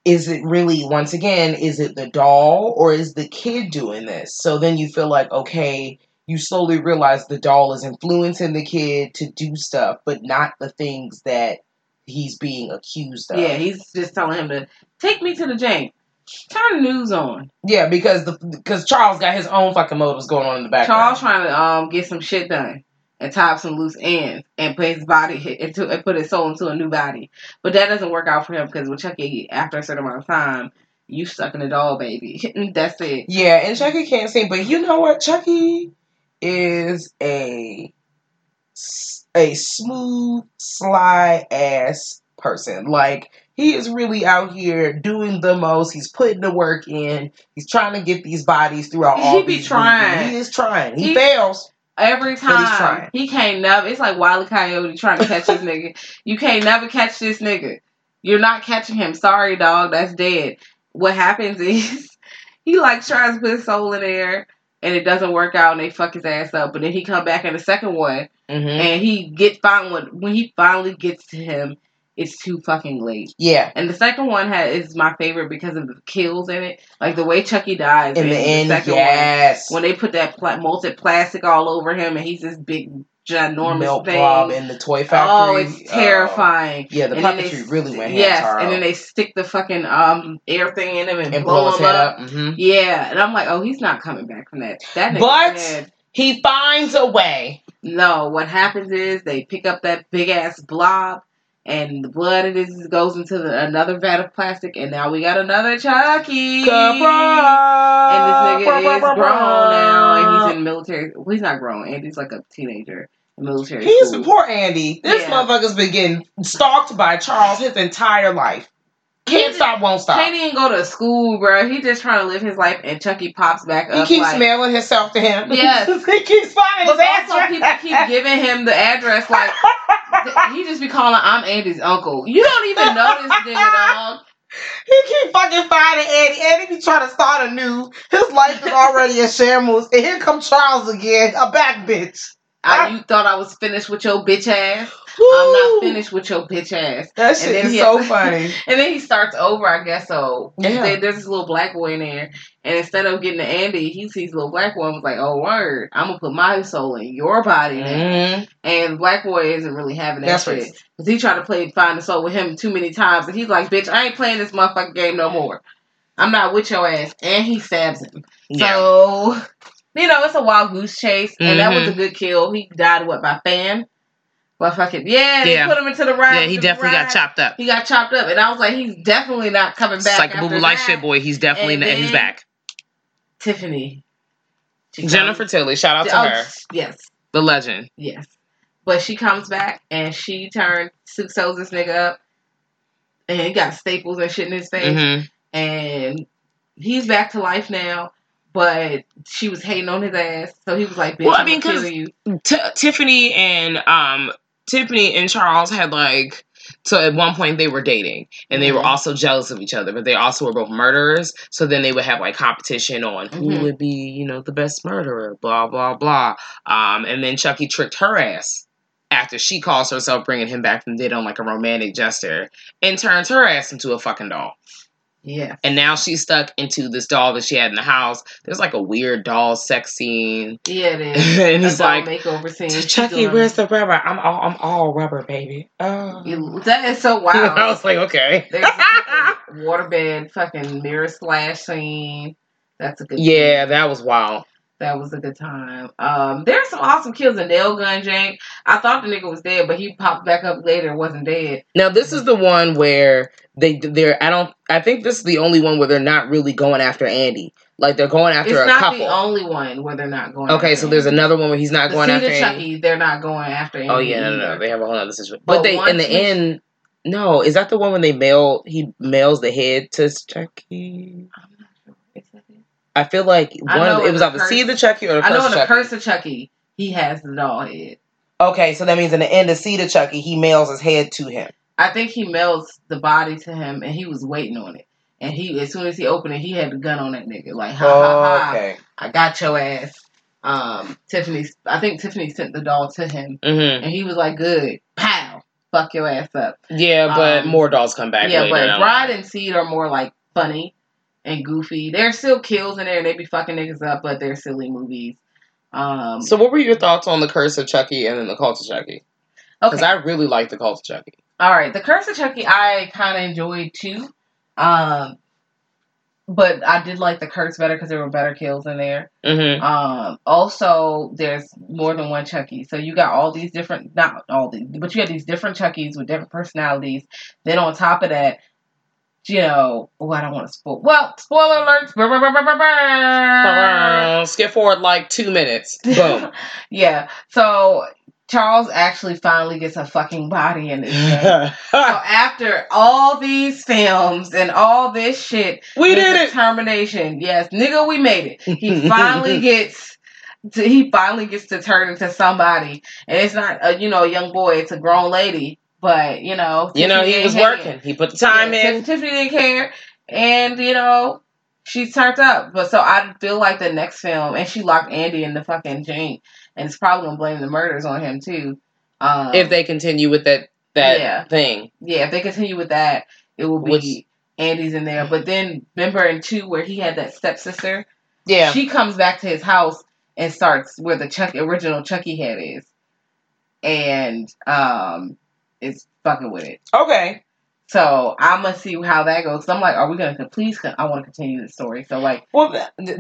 is it really once again is it the doll or is the kid doing this? So then you feel like okay, you slowly realize the doll is influencing the kid to do stuff, but not the things that he's being accused of. Yeah, he's just telling him to take me to the jank. Turn the news on. Yeah, because the because Charles got his own fucking motives going on in the background. Charles trying to um get some shit done and tie up some loose ends and put his body into and put his soul into a new body. But that doesn't work out for him because with Chucky, after a certain amount of time, you stuck in a doll, baby. That's it. Yeah, and Chucky can't sing, but you know what? Chucky is a a smooth, sly ass person. Like he is really out here doing the most. He's putting the work in. He's trying to get these bodies throughout He all He be trying. movies. He is trying. He, He- fails. Every time trying. he can't never. It's like Wile E. Coyote trying to catch this nigga. You can't never catch this nigga. You're not catching him. Sorry, dog. That's dead. What happens is he like tries to put his soul in there and it doesn't work out and they fuck his ass up. But then he come back in the second one hmm and he get finally when he finally gets to him, it's too fucking late. Yeah. And the second one has is my favorite because of the kills in it, like the way Chucky dies In the end, second yes. one when they put that pla- molted plastic all over him and he's this big ginormous Milk thing. blob in the toy factory. oh, it's terrifying. yeah, the And puppetry they- really went Yes, and then they stick the fucking um air thing in him and, and blow blow him up. up. hmm Yeah, and I'm like, oh, he's not coming back from that. That But- dead. He finds a way. No, what happens is they pick up that big ass blob, and the blood it is goes into the, another vat of plastic, and now we got another Chucky. And this nigga is grown now, and he's in military. Well, he's not grown. Andy's like a teenager military. He's school. poor Andy. This Yeah. motherfucker's been getting stalked by Charles his entire life. Can't He- stop, won't stop. Can't even go to school, bro. He just trying to live his life, and Chucky pops back up. He keeps like, mailing himself to him. Yes. he keeps finding But his also, people keep giving him the address. Like th- he just be calling, "I'm Andy's uncle." You don't even know this nigga, dog. He keep fucking finding Andy. Andy be trying to start anew. His life is already in shambles. And here come Charles again, a back bitch. I, you thought I was finished with your bitch ass? I'm not finished with your bitch ass. That And shit then is so funny. And then he starts over, I guess. So Yeah. there- there's this little black boy in there, and instead of getting to Andy, he sees little black boy and was like, "Oh word, I'm gonna put my soul in your body." now." Mhm. And black boy isn't really having that That's shit because he tried to play find the soul with him too many times, and he's like, "Bitch, I ain't playing this motherfucking game no more. I'm not with your ass." And he stabs him. Yeah. So you know, it's a wild goose chase, and that was a good kill. He died what by fan? Well, fucking yeah, Yeah. put him into the ride. yeah, he definitely got chopped up. He got chopped up, and I was like, he's definitely not coming back. Like a boo boo like shit boy. He's definitely And not, he's back. Tiffany, Jennifer comes- Tilly, shout out to Oh, her. Yes, The legend. yes. But she comes back and she turned Sue sews this nigga up, and he got staples and shit in his face, hmm and he's back to life now. But she was hating on his ass, so he was like, "Bitch, Well, I I'm mean, gonna 'cause- kill you." T- Tiffany and um Tiffany and Charles had like so at one point they were dating and they were Mhm. also jealous of each other, but they also were both murderers. So then they would have like competition on who Mhm. would be, you know, the best murderer, blah blah blah. Um, and then Chucky tricked her ass after she calls herself bringing him back from dead on like a romantic gesture and turns her ass into a fucking doll. Yeah, And now she's stuck into this doll that she had in the house. There's like a weird doll sex scene. yeah, it is. and A he's like, makeover scene. She's Chucky, doing- where's the rubber? I'm all I'm all rubber, baby. Oh. You- That is so wild. I was like, okay. There's a waterbed fucking mirror splash scene. That's a good yeah, scene. that was wild. That was a good time. Um, there's some awesome kills in Nail Gun Jank. I thought the nigga was dead, but he popped back up later wasn't dead. Now this is the one where they they're I don't I think this is the only one where they're not really going after Andy. Like they're going after it's a not couple. the only one where they're not going. okay, so there's another one where he's not the going after of Andy. Chucky. They're not going after Andy. Oh yeah, no, no, no. They have a whole other situation. But But, they in the we- end, no, is that the one when they mail he mails the head to Chucky? I'm not sure. Is that it? I feel like one of, it in was the either curse- Seed of Chucky or the I know in the Chucky. Curse of Chucky, he has the doll head. Okay, so that means in the end of Seed of Chucky, he mails his head to him. I think he melts the body to him, and he was waiting on it. And he, as soon as he opened it, he had the gun on that nigga. Like, ha ha ha, okay. I got your ass. Um, Tiffany, I think Tiffany sent the doll to him, hmm and he was like, "Good, pow, fuck your ass up." Yeah, but Um, more dolls come back. yeah, later but Bride and Seed are more like funny and goofy. There's still kills in there, and they be fucking niggas up, but they're silly movies. Um, So, what were your thoughts on the Curse of Chucky and then the Cult of Chucky? Because okay, I really like the Cult of Chucky. all right, the Curse of Chucky, I kind of enjoyed too. Um, but I did like the Curse better because there were better kills in there. Mm-hmm. Um, also, there's more than one Chucky. So you got all these different, not all these, but you got these different Chuckies with different personalities. Then on top of that, you know, oh, I don't want to spoil. Well, spoiler alerts. Brr, brr, brr. Skip forward like two minutes. Boom. yeah. So Charles actually finally gets a fucking body in this game. So after all these films and all this shit, we did it. Determination. Yes, nigga, we made it. He finally gets. To, he finally gets to turn into somebody, and it's not a you know a young boy; it's a grown lady. But you know, You know, he was working. He put the time Yeah, in. Tiffany didn't care, and you know, she turned up. But so I feel like the next film, and she locked Andy in the fucking jank, and it's probably gonna blame the murders on him too. Um, If they continue with that that Yeah. thing. yeah, if they continue with that, it will be Which- Andy's in there. But then remember in two where he had that stepsister, Yeah. she comes back to his house and starts where the Chuck original Chucky head is, and um, is fucking with it. okay. So I'm gonna see how that goes. i I'm like, are we gonna please? I want to continue the story. So like, Well,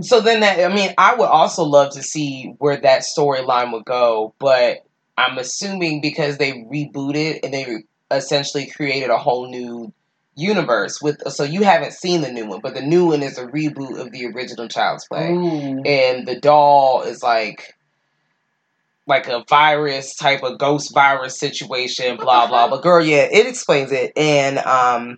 so then that I mean, I would also love to see where that storyline would go, but I'm assuming because they rebooted and they essentially created a whole new universe with. So you haven't seen the new one, but the new one is a reboot of the original Child's Play, ooh, and the doll is like. Like a virus type of ghost virus situation, blah blah. But girl, yeah, it explains it, and um,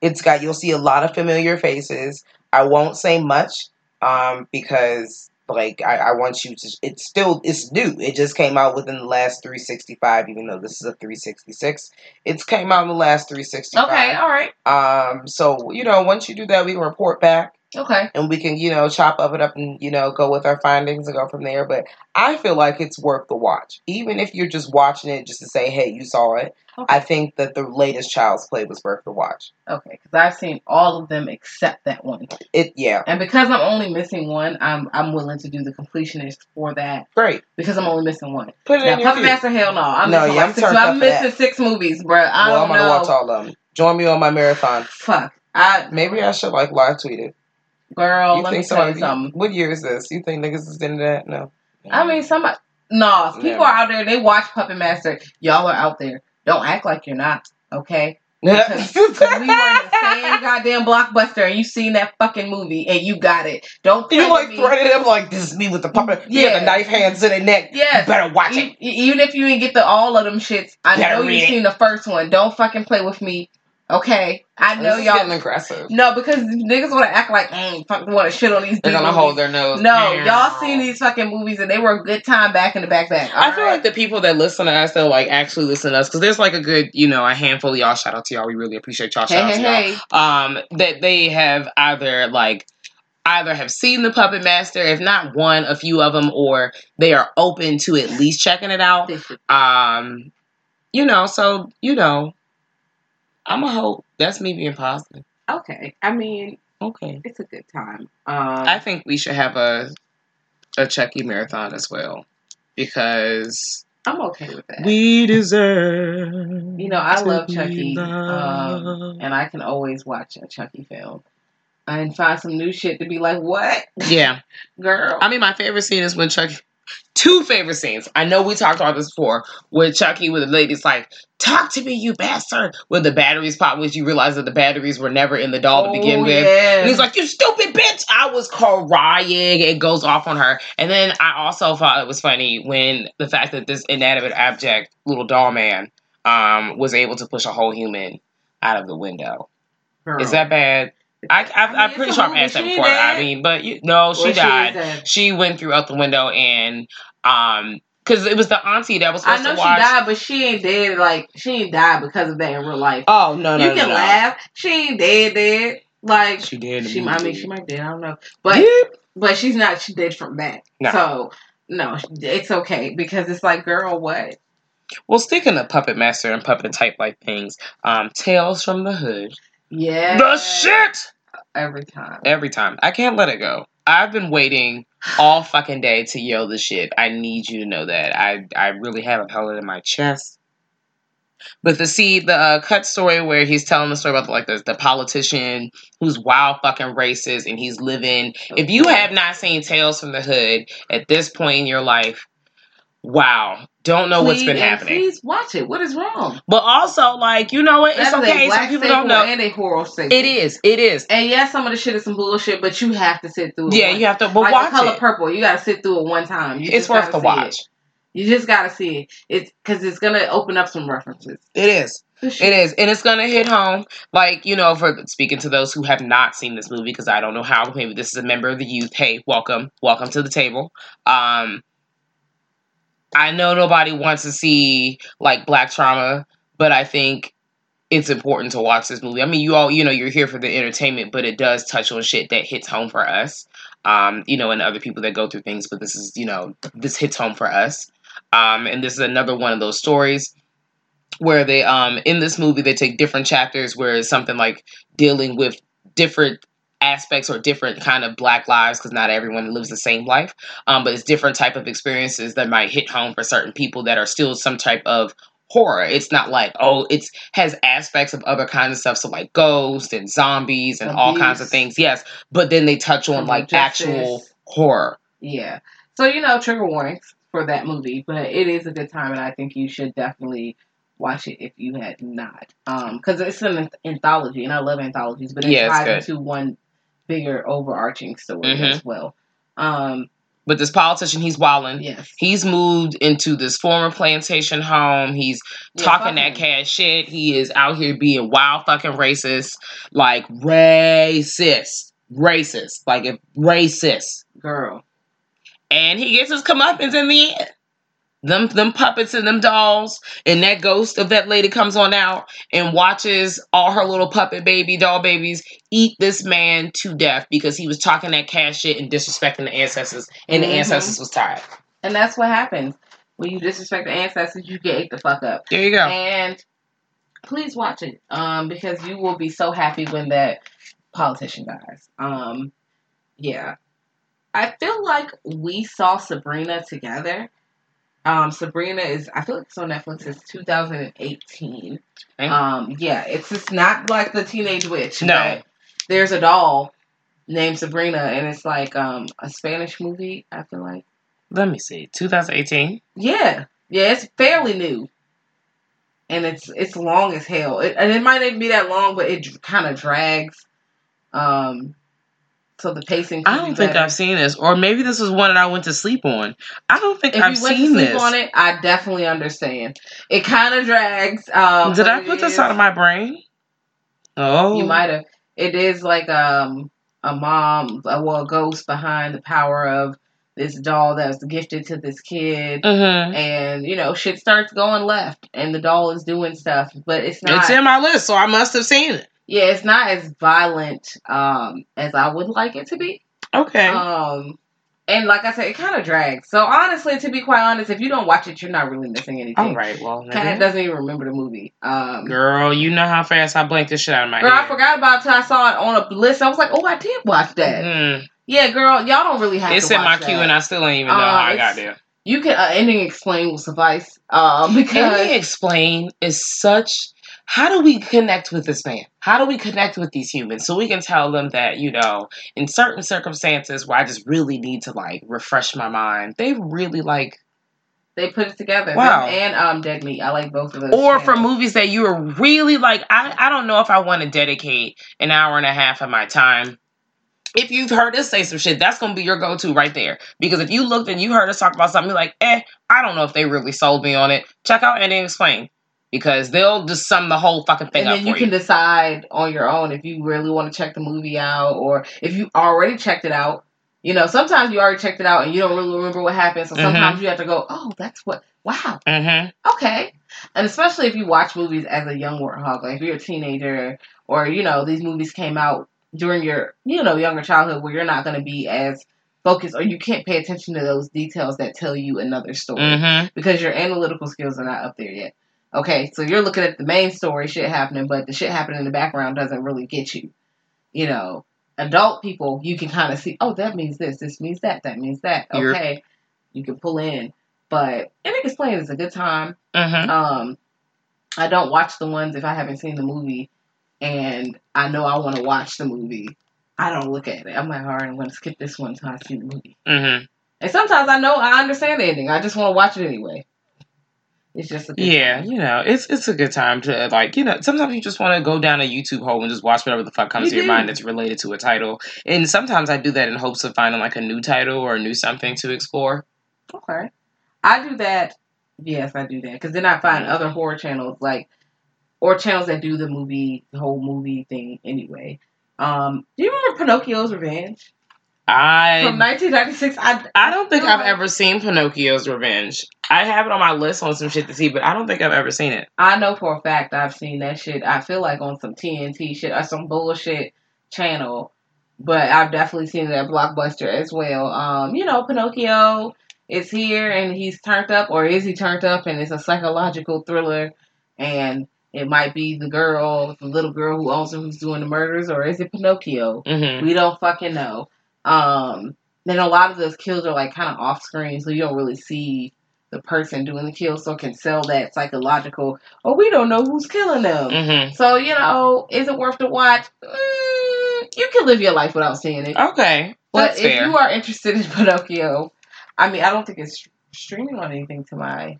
it's got you'll see a lot of familiar faces. I won't say much um, because like I, I want you to. It's still it's new. It just came out within the last 365. Even though this is a 366, it's came out in the last 365. okay, all right, Um. So you know, once you do that, we can report back okay, and we can you know chop up it up and you know go with our findings and go from there. But I feel like it's worth the watch, even if you're just watching it just to say, hey, you saw it. Okay. I think that the latest Child's Play was worth the watch. okay. Because I've seen all of them except that one, It yeah, and because I'm only missing one, I'm I'm willing to do the completionist for that great. because I'm only missing one. Put it Now, in your Puppet. Master, hell no, I'm No, missing yeah, like I'm six. I'm missing six movies, bro. I well, I'm gonna watch all of them. Join me on my marathon. Fuck, I Maybe I should like live tweet it. Girl. you let me tell you something. What year is this? You think niggas is into that? No. I mean, somebody. No, people Never. are out there. They watch Puppet Master. Y'all are out there. Don't act like you're not. Okay. Because we were in the same goddamn blockbuster, and you seen that fucking movie, and you got it. Don't you like me. threatened him like this is me with the puppet. Yeah, the knife hands to the neck. Yeah, You better watch E- it. even if you didn't get the all of them shits, I Better know you it. seen the first one. Don't fucking play with me. Okay. I know y'all. getting aggressive. No, because niggas want to act like mm, fuck, want to shit on these. They're gonna hold their nose. No, y'all seen these fucking movies and they were a good time back in the back back. I feel like the people that listen to us, they'll like actually listen to us because there's like a good, you know, a handful of y'all. Shout out to y'all. We really appreciate y'all. hey, Shout out hey, to y'all. hey. um, that they have either like either have seen the Puppet Master, if not one, a few of them, or they are open to at least checking it out. Um, you know, so you know, I'm a hope. That's me being positive. Okay, I mean Okay, it's a good time. Um, I think we should have a a Chucky marathon as well because I'm okay with that. we deserve. You know, I love Chucky, um, and I can always watch a Chucky film. and find some new shit to be like, what, Yeah. girl? I mean, my favorite scene is when Chucky. Two favorite scenes. I know we talked about this before. Where Chucky, with the lady's like, "Talk to me, you bastard!" Where the batteries pop, which you realize that the batteries were never in the doll to begin Oh, with. yeah. And he's like, "You stupid bitch!" I was crying. It goes off on her, and then I also thought it was funny when the fact that this inanimate object, little doll man, um, was able to push a whole human out of the window. Girl. Is that bad? I, I, I mean, I'm pretty a sure I've asked that She before. I mean, but you, no, she Well, died. is dead. She went through out the window and um, because it was the auntie that was I know she died, but she ain't dead. Like she ain't died because of that in real life. Oh no, no, you no, can no. laugh. She ain't dead. Dead. Like She did. in the she. I mean, she might dead. I don't know, but Yep. but she's not. She dead from that. No. So no, it's okay because it's like, girl, what? Well, sticking to puppet master and puppet type like things, um, Tales from the Hood. Yeah. The shit every time. every time. I can't let it go. I've been waiting all fucking day to yell the shit. I need you to know that. I I really haven't held it in my chest. But to see the uh, cut story where he's telling the story about like the, the politician who's wild fucking racist and he's living. If you have not seen Tales from the Hood at this point in your life, wow, don't know what's been happening. Please watch it. What is wrong? But also, like you know what, it's That is a okay. Some people don't know. and a horror staple. It is. It is. And yes, some of the shit is some bullshit, but you have to sit through it. Yeah, once. you have to. But like watch the color it. purple, you got to sit through it one time. You It's worth the watch. It. You just got to see it. It's because it's gonna open up some references. It is. It is, and it's gonna hit home. Like you know, for speaking to those who have not seen this movie, because I don't know how. Maybe this is a member of the youth. Hey, welcome, welcome to the table. Um, I know nobody wants to see like black trauma, but I think it's important to watch this movie. I mean, you all, you know, you're here for the entertainment, but it does touch on shit that hits home for us. Um, you know, and other people that go through things, but this is, you know, this hits home for us. Um, and this is another one of those stories where they um in this movie they take different chapters where it's something like dealing with different aspects or different kind of black lives because not everyone lives the same life um but it's different type of experiences that might hit home for certain people that are still some type of horror it's not like oh it's has aspects of other kinds of stuff so like ghosts and zombies and all kinds of things yes but then they touch on like justice. actual horror Yeah. So you know, trigger warnings for that movie, but it is a good time, and I think you should definitely watch it if you had not, um, because it's an anthology, and I love anthologies, but it Yeah, it's ties into one bigger overarching story Mhm. as well. Um, but this politician he's wilding yes. He's moved into this former plantation home. He's Yeah, talking that cash shit. He is out here being wild fucking racist. Like racist. Racist. Like if racist. girl. And he gets his comeuppance in the end. Them them puppets and them dolls and that ghost of that lady comes on out and watches all her little puppet baby doll babies eat this man to death because he was talking that cash shit and disrespecting the ancestors and the Mhm. ancestors was tired. And that's what happens when you disrespect the ancestors. You get ate the fuck up. There you go. And please watch it, um, because you will be so happy when that politician dies. Um, yeah, I feel like we saw Sabrina together. Um, Sabrina is, I feel like it's on Netflix. It's 2018. Um, yeah, it's it's not like the Teenage Witch. No. there's a doll named Sabrina, and it's like um a Spanish movie. I feel like. Let me see. 2018. Yeah, yeah, it's fairly new, and it's it's long as hell. It, and it might not be that long, but it kind of drags. Um, so the pacing. I don't be think. I've seen this, or maybe this was one that I went to sleep on. I don't think If I've you went seen to sleep this. on it, I definitely understand. It kind of drags. Um, Did I put this is- out of my brain? Oh, You might have. It is like um a mom, a well, a ghost behind the power of this doll that was gifted to this kid. Mm-hmm. And you know, shit starts going left, and the doll is doing stuff, but it's not. It's in my list, so I must have seen it. Yeah, it's not as violent um as I would like it to be. Okay. Um, and like I said, it kind of drags. So honestly, to be quite honest, if you don't watch it, you're not really missing anything. All right. Well, Kind of doesn't even remember the movie. Um, girl, you know how fast I blanked this shit out of my girl, I forgot about it till I saw it on a list. I was like, oh, I did watch that. Mhm. Yeah, girl, y'all don't really have It's in my queue, and I still ain't even know Uh, how I got there. You can uh, ending explain will suffice. Um, because Ending explain is such. how do we connect with this man? How do we connect with these humans so we can tell them that, you know, in certain circumstances where I just really need to like refresh my mind, they really like They put it together. Wow. And um, Dead Meat. I like both of those. or for movies that you are really like I, I don't know if I want to dedicate an hour and a half of my time. If you've heard us say some shit, that's gonna be your go-to right there. Because if you looked and you heard us talk about something, you're like, eh, I don't know if they really sold me on it. Check out Ending Explain. Because they'll just sum the whole fucking thing and up then for you you. can decide on your own if you really want to check the movie out or if you already checked it out. You know, sometimes you already checked it out and you don't really remember what happened. So Mhm. sometimes you have to go, oh, that's what, wow, mm-hmm. okay. And especially if you watch movies as a young warthog, like if you're a teenager or, you know, these movies came out during your, you know, younger childhood where you're not going to be as focused or you can't pay attention to those details that tell you another story Mm-hmm. because your analytical skills are not up there yet. Okay, so you're looking at the main story, shit happening, but the shit happening in the background doesn't really get you. You know, adult people, you can kind of see, oh, that means this, this means that, that means that. Okay, you can pull in. But Ending Explain is a good time. Mm-hmm. Um, I don't watch the ones if I haven't seen the movie and I know I want to watch the movie. I don't look at it. I'm like, all right, I'm going to skip this one until I see the movie. Mm-hmm. And sometimes I know I understand the ending. I just want to watch it anyway. It's just a good Yeah, time. you know, it's it's a good time to like, you know, sometimes you just want to go down a YouTube hole and just watch whatever the fuck comes You to your mind that's related to a title. And sometimes I do that in hopes of finding like a new title or a new something to explore. Okay. I do that. Yes, I do that because then I find other horror channels like, or channels that do the movie, the whole movie thing anyway. Um, do you remember Pinocchio's Revenge I from 1996? I I don't think I've ever seen Pinocchio's Revenge. I have it on my list on some shit to see, but I don't think I've ever seen it. I know for a fact I've seen that shit. I feel like on some TNT shit or some bullshit channel, but I've definitely seen it at Blockbuster as well. Um, you know, Pinocchio is here and he's turned up, or is he turned up? And it's a psychological thriller, and it might be the girl, the little girl who owns him, who's doing the murders, or is it Pinocchio? Mm-hmm. We don't fucking know. Um, then a lot of those kills are like kind of off screen, so you don't really see the person doing the kill, so it can sell that psychological. Oh, we don't know who's killing them. Mm-hmm. So you know, is it worth the watch? Mm, you can live your life without seeing it. Okay, but if fair. you are interested in Pinocchio, I mean, I don't think it's streaming on anything to my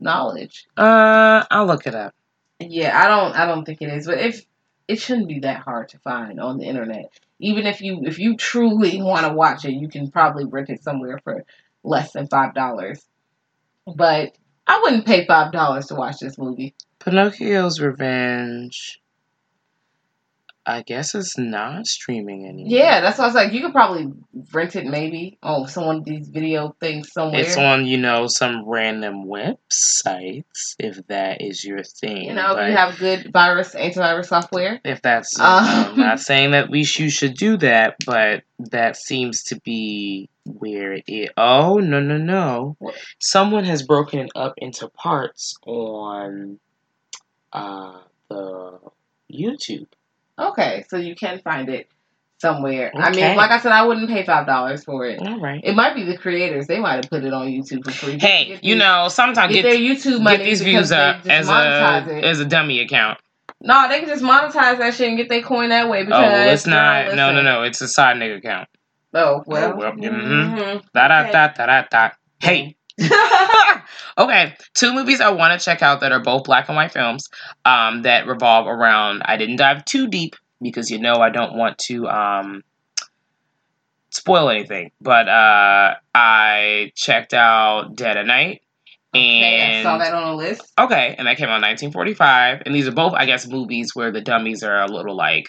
knowledge. uh, I'll look it up. Yeah, I don't I don't think it is, but if it shouldn't be that hard to find on the internet. Even if you if you truly want to watch it, you can probably rent it somewhere for less than five dollars. But I wouldn't pay five dollars to watch this movie. Pinocchio's Revenge. I guess it's not streaming anymore. Yeah, that's why I was like, you could probably rent it maybe on some of these video things somewhere. It's on, you know, some random websites, if that is your thing. you know, if you have good virus antivirus software. if that's, Um. I'm not saying that we you should do that, but that seems to be where it. Oh no no no! What? Someone has broken it up into parts on uh, the YouTube. Okay, so you can find it somewhere. I mean, like I said, I wouldn't pay five dollars for it. All right. It might be the creators. They might have put it on YouTube for free. Hey, you know, sometimes get get, their YouTube money get these views up as a it. as a dummy account. no, they can just monetize that shit and get their coin that way. Oh, Because well, it's not. No, no, no. It's a side nigga account. Oh well. Oh, well, mhm. mhm. Da da Okay. da da da da. Hey. okay, two movies I want to check out that are both black and white films um, that revolve around. I didn't dive too deep because you know I don't want to um, spoil anything, but uh, I checked out Dead of Night. Okay, I And saw that on the list. Okay, and that came out in 1945. And these are both, I guess, movies where the dummies are a little like.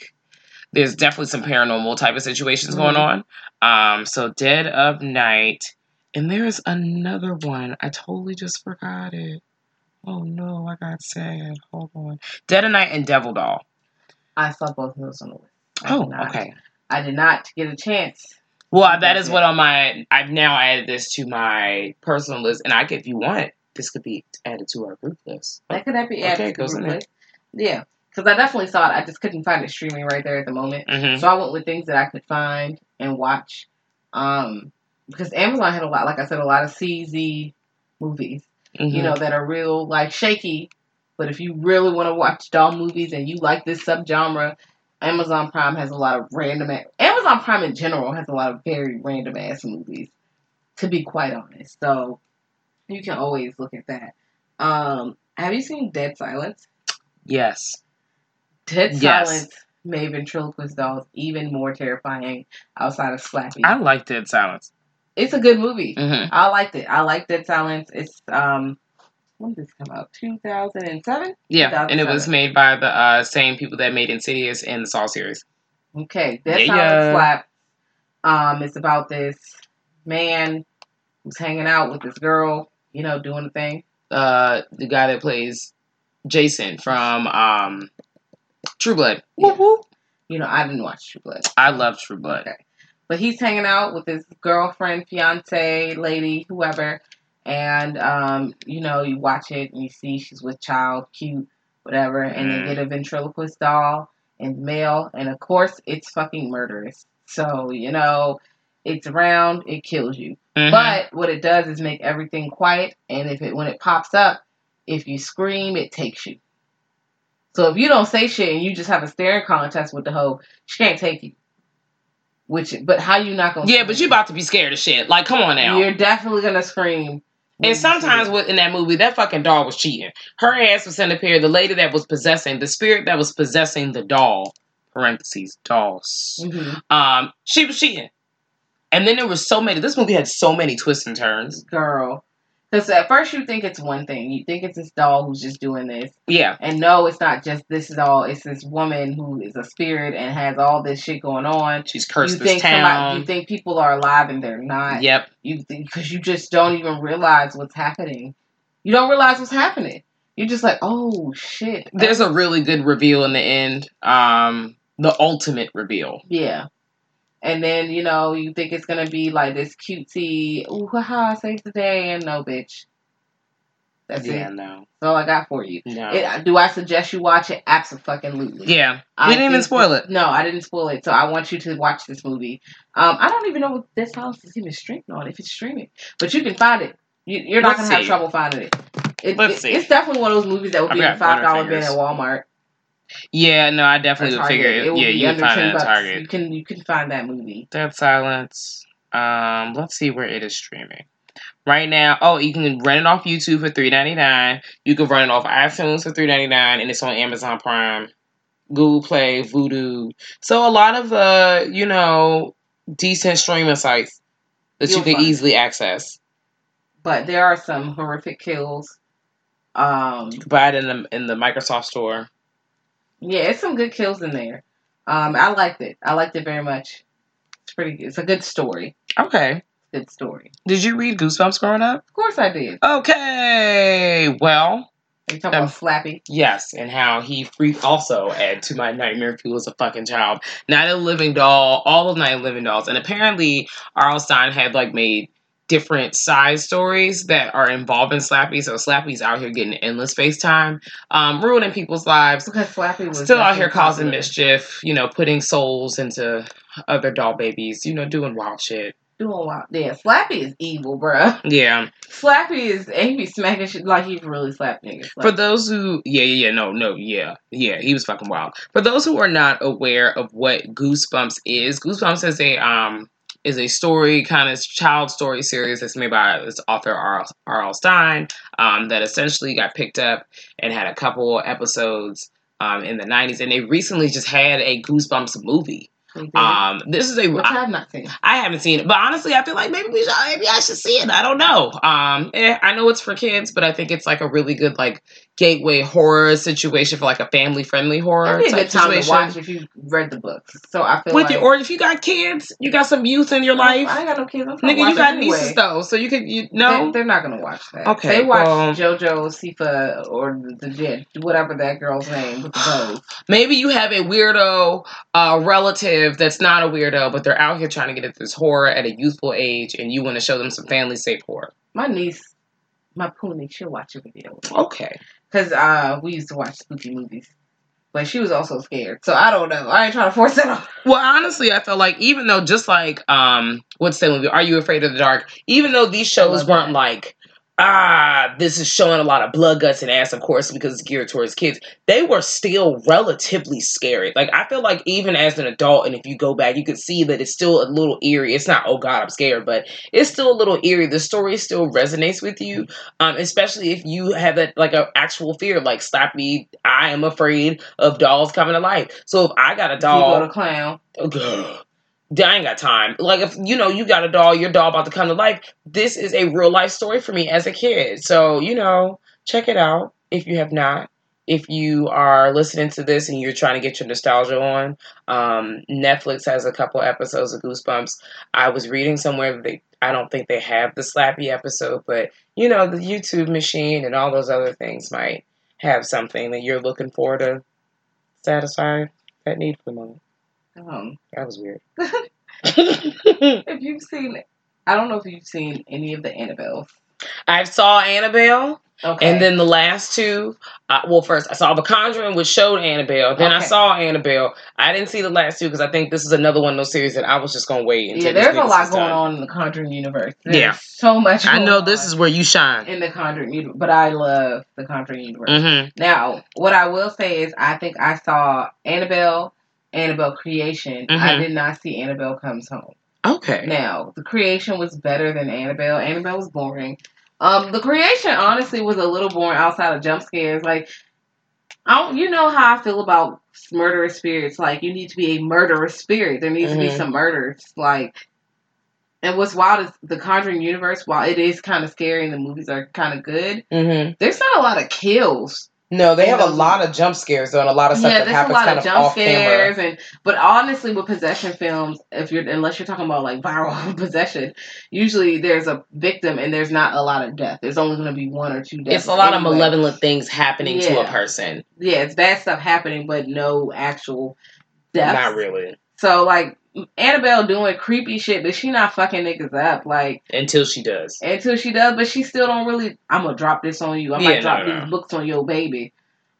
There's definitely some paranormal type of situations going on. Um, so Dead of Night, and there's another one. I totally just forgot it. Oh no, I got sad. Hold on. Dead of Night and Devil Doll. I saw both of those on the list. I Oh, not. okay. I did not get a chance. Well, that is what on my. I've now added this to my personal list, and I could, if you want, this could be added to our group list. That could that be added it to goes the in group there. list? Yeah, because I definitely saw it. I just couldn't find it streaming right there at the moment. Mm-hmm. So I went with things that I could find and watch. Um, because Amazon had a lot, like I said, a lot of CZ movies, Mm-hmm. you know, that are real like shaky, But if you really want to watch doll movies and you like this subgenre, Amazon Prime has a lot of random. a- Amazon Prime in general has a lot of very random ass movies. To be quite honest, so you can always look at that. Um, have you seen Dead Silence? Yes. Dead Yes. Silence made ventriloquist dolls even more terrifying outside of Slappy. I like Dead Silence. It's a good movie. hmm I liked it. I liked Dead Silence. It's um, when did this come out? Two thousand and seven. Yeah, and it was made by the uh, same people that made Insidious and the Saw series. Okay, Dead Yeah, Silence yeah. slap. Um, it's about this man who's hanging out with this girl. You know, doing the thing. Uh, the guy that plays Jason from um, True Blood. Yeah. You know, I didn't watch True Blood. I love True Blood. Okay. But he's hanging out with his girlfriend, fiance, lady, whoever. And, um, you know, you watch it and you see she's with child, cute, whatever. And Mm. they get a ventriloquist doll and male. And of course, it's fucking murderous. So, you know, it's around, it kills you. Mhm. But what it does is make everything quiet. And if it, when it pops up, if you scream, it takes you. So if you don't say shit and you just have a staring contest with the hoe, she can't take you. Which, but how you not gonna? yeah, but you about to be scared of shit. Like, come on now. You're definitely gonna scream. And sometimes with in that movie, that fucking doll was cheating. Her ass was in the pair. The lady that was possessing the spirit that was possessing the doll, parentheses dolls. Mhm. Um, she was cheating. And then there was so many. This movie had so many twists and turns. girl, because at first you think it's one thing. You think it's this doll who's just doing this, Yeah, and no, it's not just this doll. It's this woman who is a spirit and has all this shit going on. she's cursed you this think town. somebody, you think people are alive and they're not. yep. You because you just don't even realize what's happening. You don't realize what's happening. You're just like, oh shit. There's a really good reveal in the end. Um, the ultimate reveal. Yeah. And then, you know, you think it's gonna be like this cutesy, ooh, haha, save the day, and no, bitch. That's yeah, it. no, That's all I got for you. no. It, do I suggest you watch it? Absolutely. yeah, I we didn't even spoil it. No, I didn't spoil it. So I want you to watch this movie. Um, I don't even know what this house is even streaming on, if it's streaming. But you can find it. You, you're not gonna have trouble finding it. It- Let's it- see. It's definitely one of those movies that would be a got five dollar bin at Walmart. Yeah, no, I definitely would figure. It It, yeah, you under find it at bucks. Target. You can you can find that movie. Dead Silence. Um, let's see where it is streaming. Right now, oh, you can rent it off YouTube for three ninety nine. You can run it off iTunes for three ninety nine, and it's on Amazon Prime, Google Play, Vudu. So a lot of the you know decent streaming sites that You'll you can easily access. But there are some horrific kills. Um, You can buy it in the in the Microsoft Store. Yeah, it's some good kills in there. Um, I liked it. I liked it very much. It's pretty. Good. It's a good story. Okay. Good story. Did you read Goosebumps growing up? Of course, I did. Okay. Well, Are you talking Um, about Slappy? Yes, and how he freaked also add to my nightmare fuel as a fucking child. Night of Living Doll, all of Night of Living Dolls, and apparently R.L. Stine had like made different side stories that are involving Slappy. So Slappy's out here getting endless face time, um, ruining people's lives. Because Slappy was Still out here causing popular. mischief, you know, putting souls into other doll babies, you know, doing wild shit. Doing wild. Yeah, Slappy is evil, bruh. Yeah. Slappy is and he be smacking shit like he's really slapped niggas. For those who, yeah, yeah, yeah, no, no, yeah, yeah, he was fucking wild. For those who are not aware of what Goosebumps is, Goosebumps is a um is a story kind of child story series that's made by this author R. R.L. Stine um, that essentially got picked up and had a couple episodes um, in the '90s, and they recently just had a Goosebumps movie. did. Um, this is a which I have not seen. I haven't seen it, but honestly, I feel like maybe we should, maybe I should see it. I don't know. Um, eh, I know it's for kids, but I think it's like a really good like gateway horror situation for like a family friendly horror That'd be a good time situation. to watch if you read the books. So I feel With like your, or if you got kids, you got some youth in your life, I ain't got no kids. I'm nigga, you got nieces though, so you could you know. They, they're not gonna watch that. Okay, they watch well- JoJo Siwa or the, Jet, whatever that girl's name with the bows. Maybe you have a weirdo uh, relative that's not a weirdo, but they're out here trying to get at this horror at a youthful age, and you want to show them some family safe horror. My niece, my pony, she'll watch a video. Okay. Because uh, we used to watch spooky movies. But she was also scared. So I don't know. I ain't trying to force it on. Well, honestly, I felt like even though just like um what's that movie? Are you afraid of the dark? Even though these shows weren't that. like ah, this is showing a lot of blood, guts, and ass, of course, because it's geared towards kids. They were still relatively scary. Like I feel like even as an adult, and if you go back, you could see that it's still a little eerie. It's not, oh God, I'm scared, but it's still a little eerie. The story still resonates with you, um, especially if you have that like an actual fear. Like stop me, I am afraid of dolls coming to life. So if I got a doll. You go to clown. Ugh. I ain't got time. Like if you know you got a doll, your doll about to come to life. This is a real life story for me as a kid. So you know, check it out if you have not. If you are listening to this and you're trying to get your nostalgia on, um, Netflix has a couple episodes of Goosebumps. I was reading somewhere that they, I don't think they have the Slappy episode, but you know the YouTube machine and all those other things might have something that you're looking for to satisfy that need for the moment. Um, That was weird. if you've seen, I don't know if you've seen any of the Annabelle. I saw Annabelle, Okay. and then the last two. Uh, well, first I saw The Conjuring, which showed Annabelle. Then I saw Annabelle. I didn't see the last two because I think this is another one of those series that I was just gonna wait until. yeah, there's a lot going on in the Conjuring universe. There's Yeah. so much. I know this is where you shine. in the Conjuring universe, but I love the Conjuring universe. hmm Now, what I will say is, I think I saw Annabelle, Annabelle Creation. I Mhm. did not see Annabelle Comes Home. Okay. Now, the Creation was better than Annabelle. Annabelle was boring. Um, the Creation honestly was a little boring outside of jump scares. Like, I don't, you know how I feel about murderous spirits. Like, you need to be a murderous spirit. There needs to be Mhm. some murders. Like, and what's wild is the Conjuring universe. While it is kind of scary and the movies are kind of good, hmm there's not a lot of kills. No, they have a lot of jump scares though, and a lot of stuff yeah, that happens kind of of jump off camera. and but honestly, with possession films, if you're unless you're talking about like viral possession, usually there's a victim and there's not a lot of death. There's only going to be one or two deaths. It's a lot of malevolent things happening to a person. Yeah, it's bad stuff happening, but no actual death. Not really. So like Annabelle doing creepy shit, but she not fucking niggas up like Until she does. until she does. But she still don't really. I'm gonna drop this on you. I Yeah, might drop no, no. these books on your baby.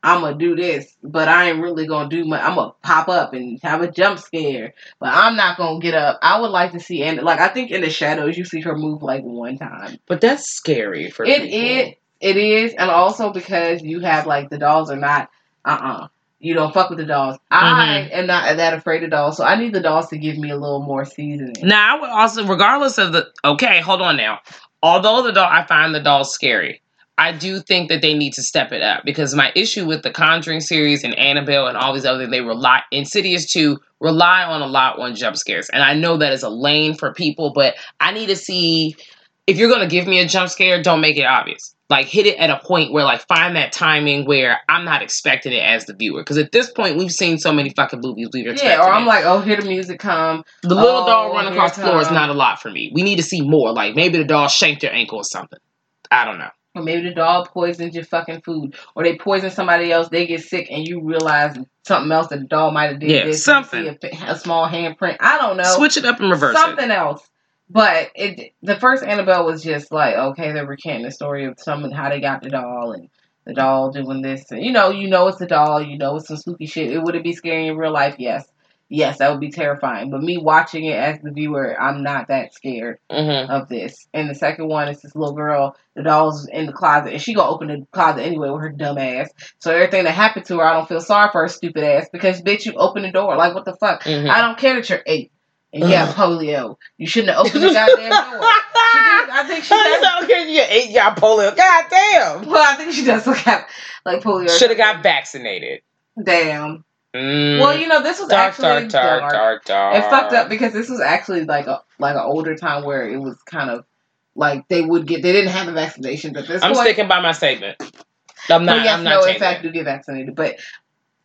I'm gonna do this, but I ain't really gonna do my. I'm gonna pop up and have a jump scare, but I'm not gonna get up. I would like to see, and like I think in the shadows, you see her move like one time. But that's scary for It people. it it is, and also because you have like the dolls are not. Uh uh You don't fuck with the dolls. I Mm-hmm. am not that afraid of dolls, so I need the dolls to give me a little more seasoning. Now, I would also, regardless of the, okay, hold on now. Although the doll, I find the dolls scary. I do think that they need to step it up because my issue with the Conjuring series and Annabelle and all these other, they rely, Insidious 2 rely on a lot on jump scares. And I know that is a lane for people, but I need to see, if you're going to give me a jump scare, don't make it obvious. Like hit it at a point where like find that timing where I'm not expecting it as the viewer. Because at this point, we've seen so many fucking movies we've expected. Yeah, or I'm it. like, oh, hear the music come. The little Oh, doll running here across the floor is not a lot for me. We need to see more. Like maybe the doll shanked your ankle or something. I don't know. Or maybe the dog poisons your fucking food, or they poison somebody else. They get sick, and you realize something else that the dog might have did. Yeah, this, something. see A, a small handprint. I don't know. Switch it up and reverse something it. else. But it the first Annabelle was just like okay, they're recanting the story of someone how they got the doll and the doll doing this. And, you know, you know it's the doll. You know it's some spooky shit. It would it be scary in real life? Yes, yes, that would be terrifying. But me watching it as the viewer, I'm not that scared Mm-hmm. of this. And the second one is this little girl. The doll's in the closet, and she gonna open the closet anyway with her dumb ass. So everything that happened to her, I don't feel sorry for her stupid ass because bitch, you opened the door. Like what the fuck? Mhm. I don't care that you're eight and you have polio. You shouldn't have opened the goddamn door. She did, I think she does. okay, you ate y'all polio. God damn. Well, I think she does look have like polio. Should have got vaccinated. damn. Mm. Well, you know, this was dark, actually dark, dark, dark, dark. It fucked up because this was actually like a like an older time where it was kind of like they would get they didn't have the vaccinations at this I'm point. sticking by my statement. I'm not. But yes, I'm not no, in fact, do get vaccinated. But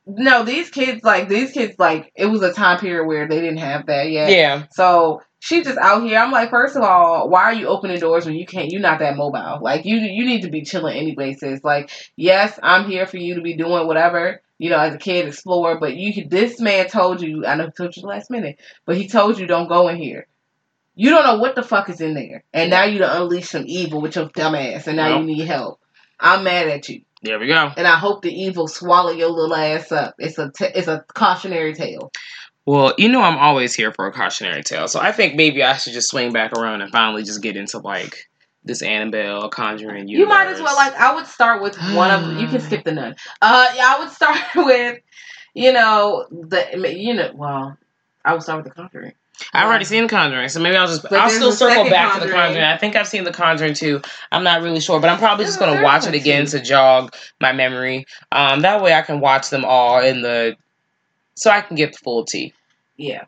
no, these kids like these kids like it was a time period where they didn't have that yet. yeah. So she's just out here. I'm like, first of all, why are you opening doors when you can't? You're not that mobile. Like you, you need to be chilling anyway. Sis. Like, yes, I'm here for you to be doing whatever. You know, as a kid, explore. But you, this man told you. I know he told you the last minute, but he told you don't go in here. You don't know what the fuck is in there, and now you to unleash some evil with your dumb ass, and now Well. you need help. I'm mad at you, There we go. and I hope the evil swallow your little ass up. It's a, t- it's a cautionary tale. Well, you know I'm always here for a cautionary tale, so I think maybe I should just swing back around and finally just get into like this Annabelle Conjuring You might as well like I would start with one of you can skip the nun. Uh yeah, I would start with you know the you know well I would start with the Conjuring. I've already seen the Conjuring, so maybe I'll just But I'll still circle back to the Conjuring. Conjuring. I think I've seen the Conjuring too. I'm not really sure, but I'm probably just gonna watch it again to jog my memory. Um, that way I can watch them all in the so I can get the full tea. Yeah.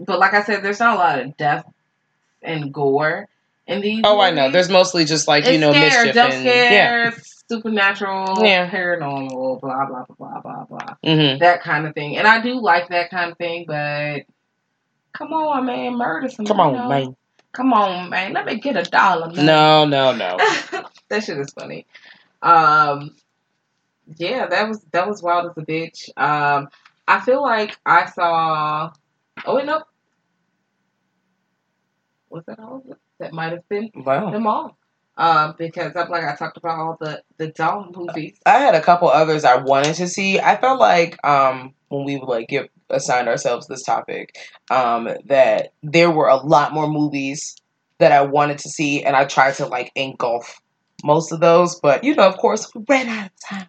But like I said, there's not a lot of death and gore in these. Oh, I know. There's mostly just like you know scares, mischief jump and yeah. scares, supernatural, Yeah. paranormal, blah blah blah blah blah blah. hmm That kind of thing. And I do like that kind of thing, but come on, man, murder some. Come on, know? man. Come on, man. Let me get a dollar. Man. No, no, no. that shit is funny. Um, yeah, that was that was wild as a bitch. Um, I feel like I saw. Oh wait, no. Was that all? That might have been Wow. them all. Um, because I'm like I talked about all the the doll movies. I had a couple others I wanted to see. I felt like um when we would like give assigned ourselves this topic, um, that there were a lot more movies that I wanted to see and I tried to like engulf most of those, but you know, of course, we ran out of time.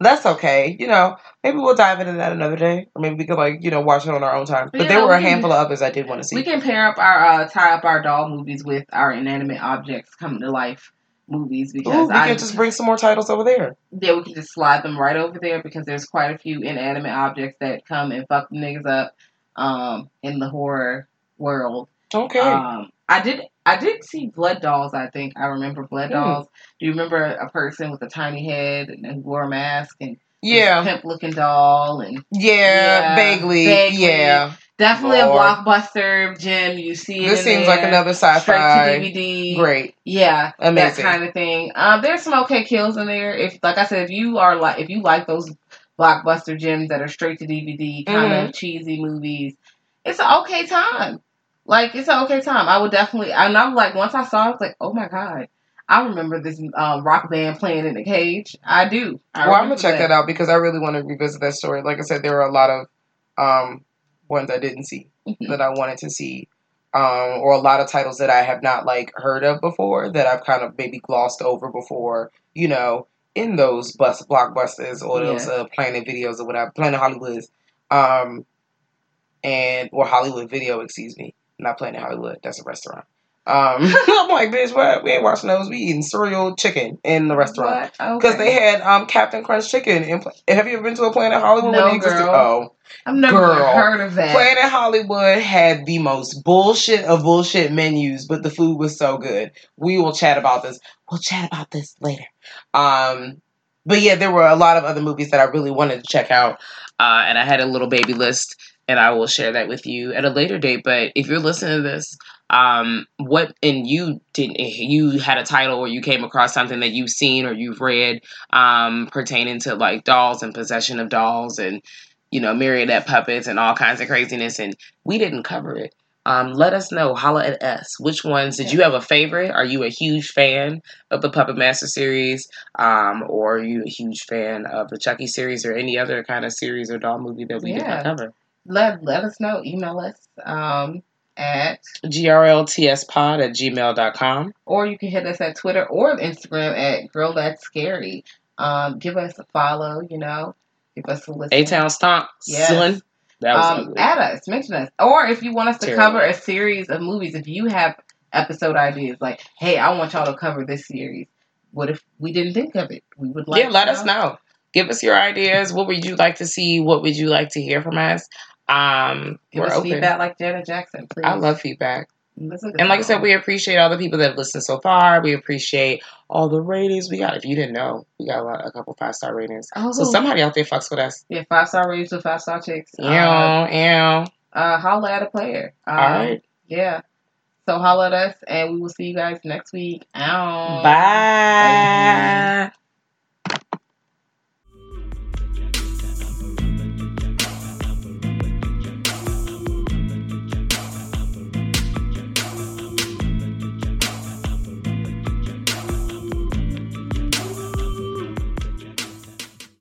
That's okay. You know, maybe we'll dive into that another day. Or maybe we could like, you know, watch it on our own time. But Yeah, there were we a can- handful of others I did want to see. We can pair up our uh, tie up our doll movies with our inanimate objects come to life movies because Ooh, we I can just bring some more titles over there. yeah we can just slide them right over there because there's quite a few inanimate objects that come and fuck niggas up um in the horror world. Okay. Um, I did I did see blood dolls. I think I remember blood Hmm. dolls. Do you remember a person with a tiny head and who wore a mask and yeah. pimp looking doll and yeah. Yeah, Vaguely. vaguely. Yeah. definitely Lord. a blockbuster gem. You see it. This seems there, like another sci-fi. Straight to DVD. Great. Yeah, Amazing. that kind of thing. Um, there's some okay kills in there. If, like I said, if you are like, if you like those blockbuster gems that are straight to DVD kind Mm-hmm. of cheesy movies, it's an okay time. Like it's an okay time. I would definitely. And I'm like, once I saw, it, I was like, oh my god, I remember this um, rock band playing in the cage. I do. I well, I'm gonna check that. out because I really want to revisit that story. Like I said, there were a lot of um, ones I didn't see Mhm. that I wanted to see, um, or a lot of titles that I have not like heard of before that I've kind of maybe glossed over before. You know, in those bus blockbusters or those Yeah. uh, Planet videos or whatever, Planet Hollywoods, um, and or Hollywood Video, excuse me, not Planet Hollywood. That's a restaurant. Um, I'm like, bitch, what? We ain't watching those. We eating cereal chicken in the restaurant because Okay. they had um Captain Crunch chicken. In, have you ever been to a Planet Hollywood No, when girl. Oh, I've never girl. heard of that. Planet Hollywood had the most bullshit of bullshit menus, but the food was so good. We will chat about this. We'll chat about this later. Um, but yeah, there were a lot of other movies that I really wanted to check out, uh, and I had a little baby list, and I will share that with you at a later date. But if you're listening to this, um, what and you didn't, you had a title or you came across something that you've seen or you've read, um, pertaining to like dolls and possession of dolls and you know, marionette puppets and all kinds of craziness, and we didn't cover it. Um, let us know. Holla at us. Which ones did you have a favorite? Are you a huge fan of the Puppet Master series, um, or are you a huge fan of the Chucky series, or any other kind of series or doll movie that we did not cover? Let let us know. Email us um, at grltspod at gmail.com. or you can hit us at Twitter or Instagram at Girl That's Scary. Um, give us a follow, you know, give us a listen. A Town Stomp. Yes. That was um, ugly. add us, mention us, or if you want us to Terrible. cover a series of movies, if you have episode ideas, like, hey, I want y'all to cover this series. What if we didn't think of it? We would like. yeah, let us know. Give us your ideas. What would you like to see? What would you like to hear from us? Um, Give we're us open. feedback like Janet Jackson, please. I love feedback. Let's look at And like I said, we appreciate all the people that have listened so far. We appreciate all the ratings we got. If you didn't know, we got a, lot, a couple five star ratings. Oh, So somebody out there fucks with us. yeah, five star ratings with five star chicks. Yeah, Uh, ew. uh, holla at a player. Um, All right. Yeah. So holla at us, and we will see you guys next week. Ow. Bye.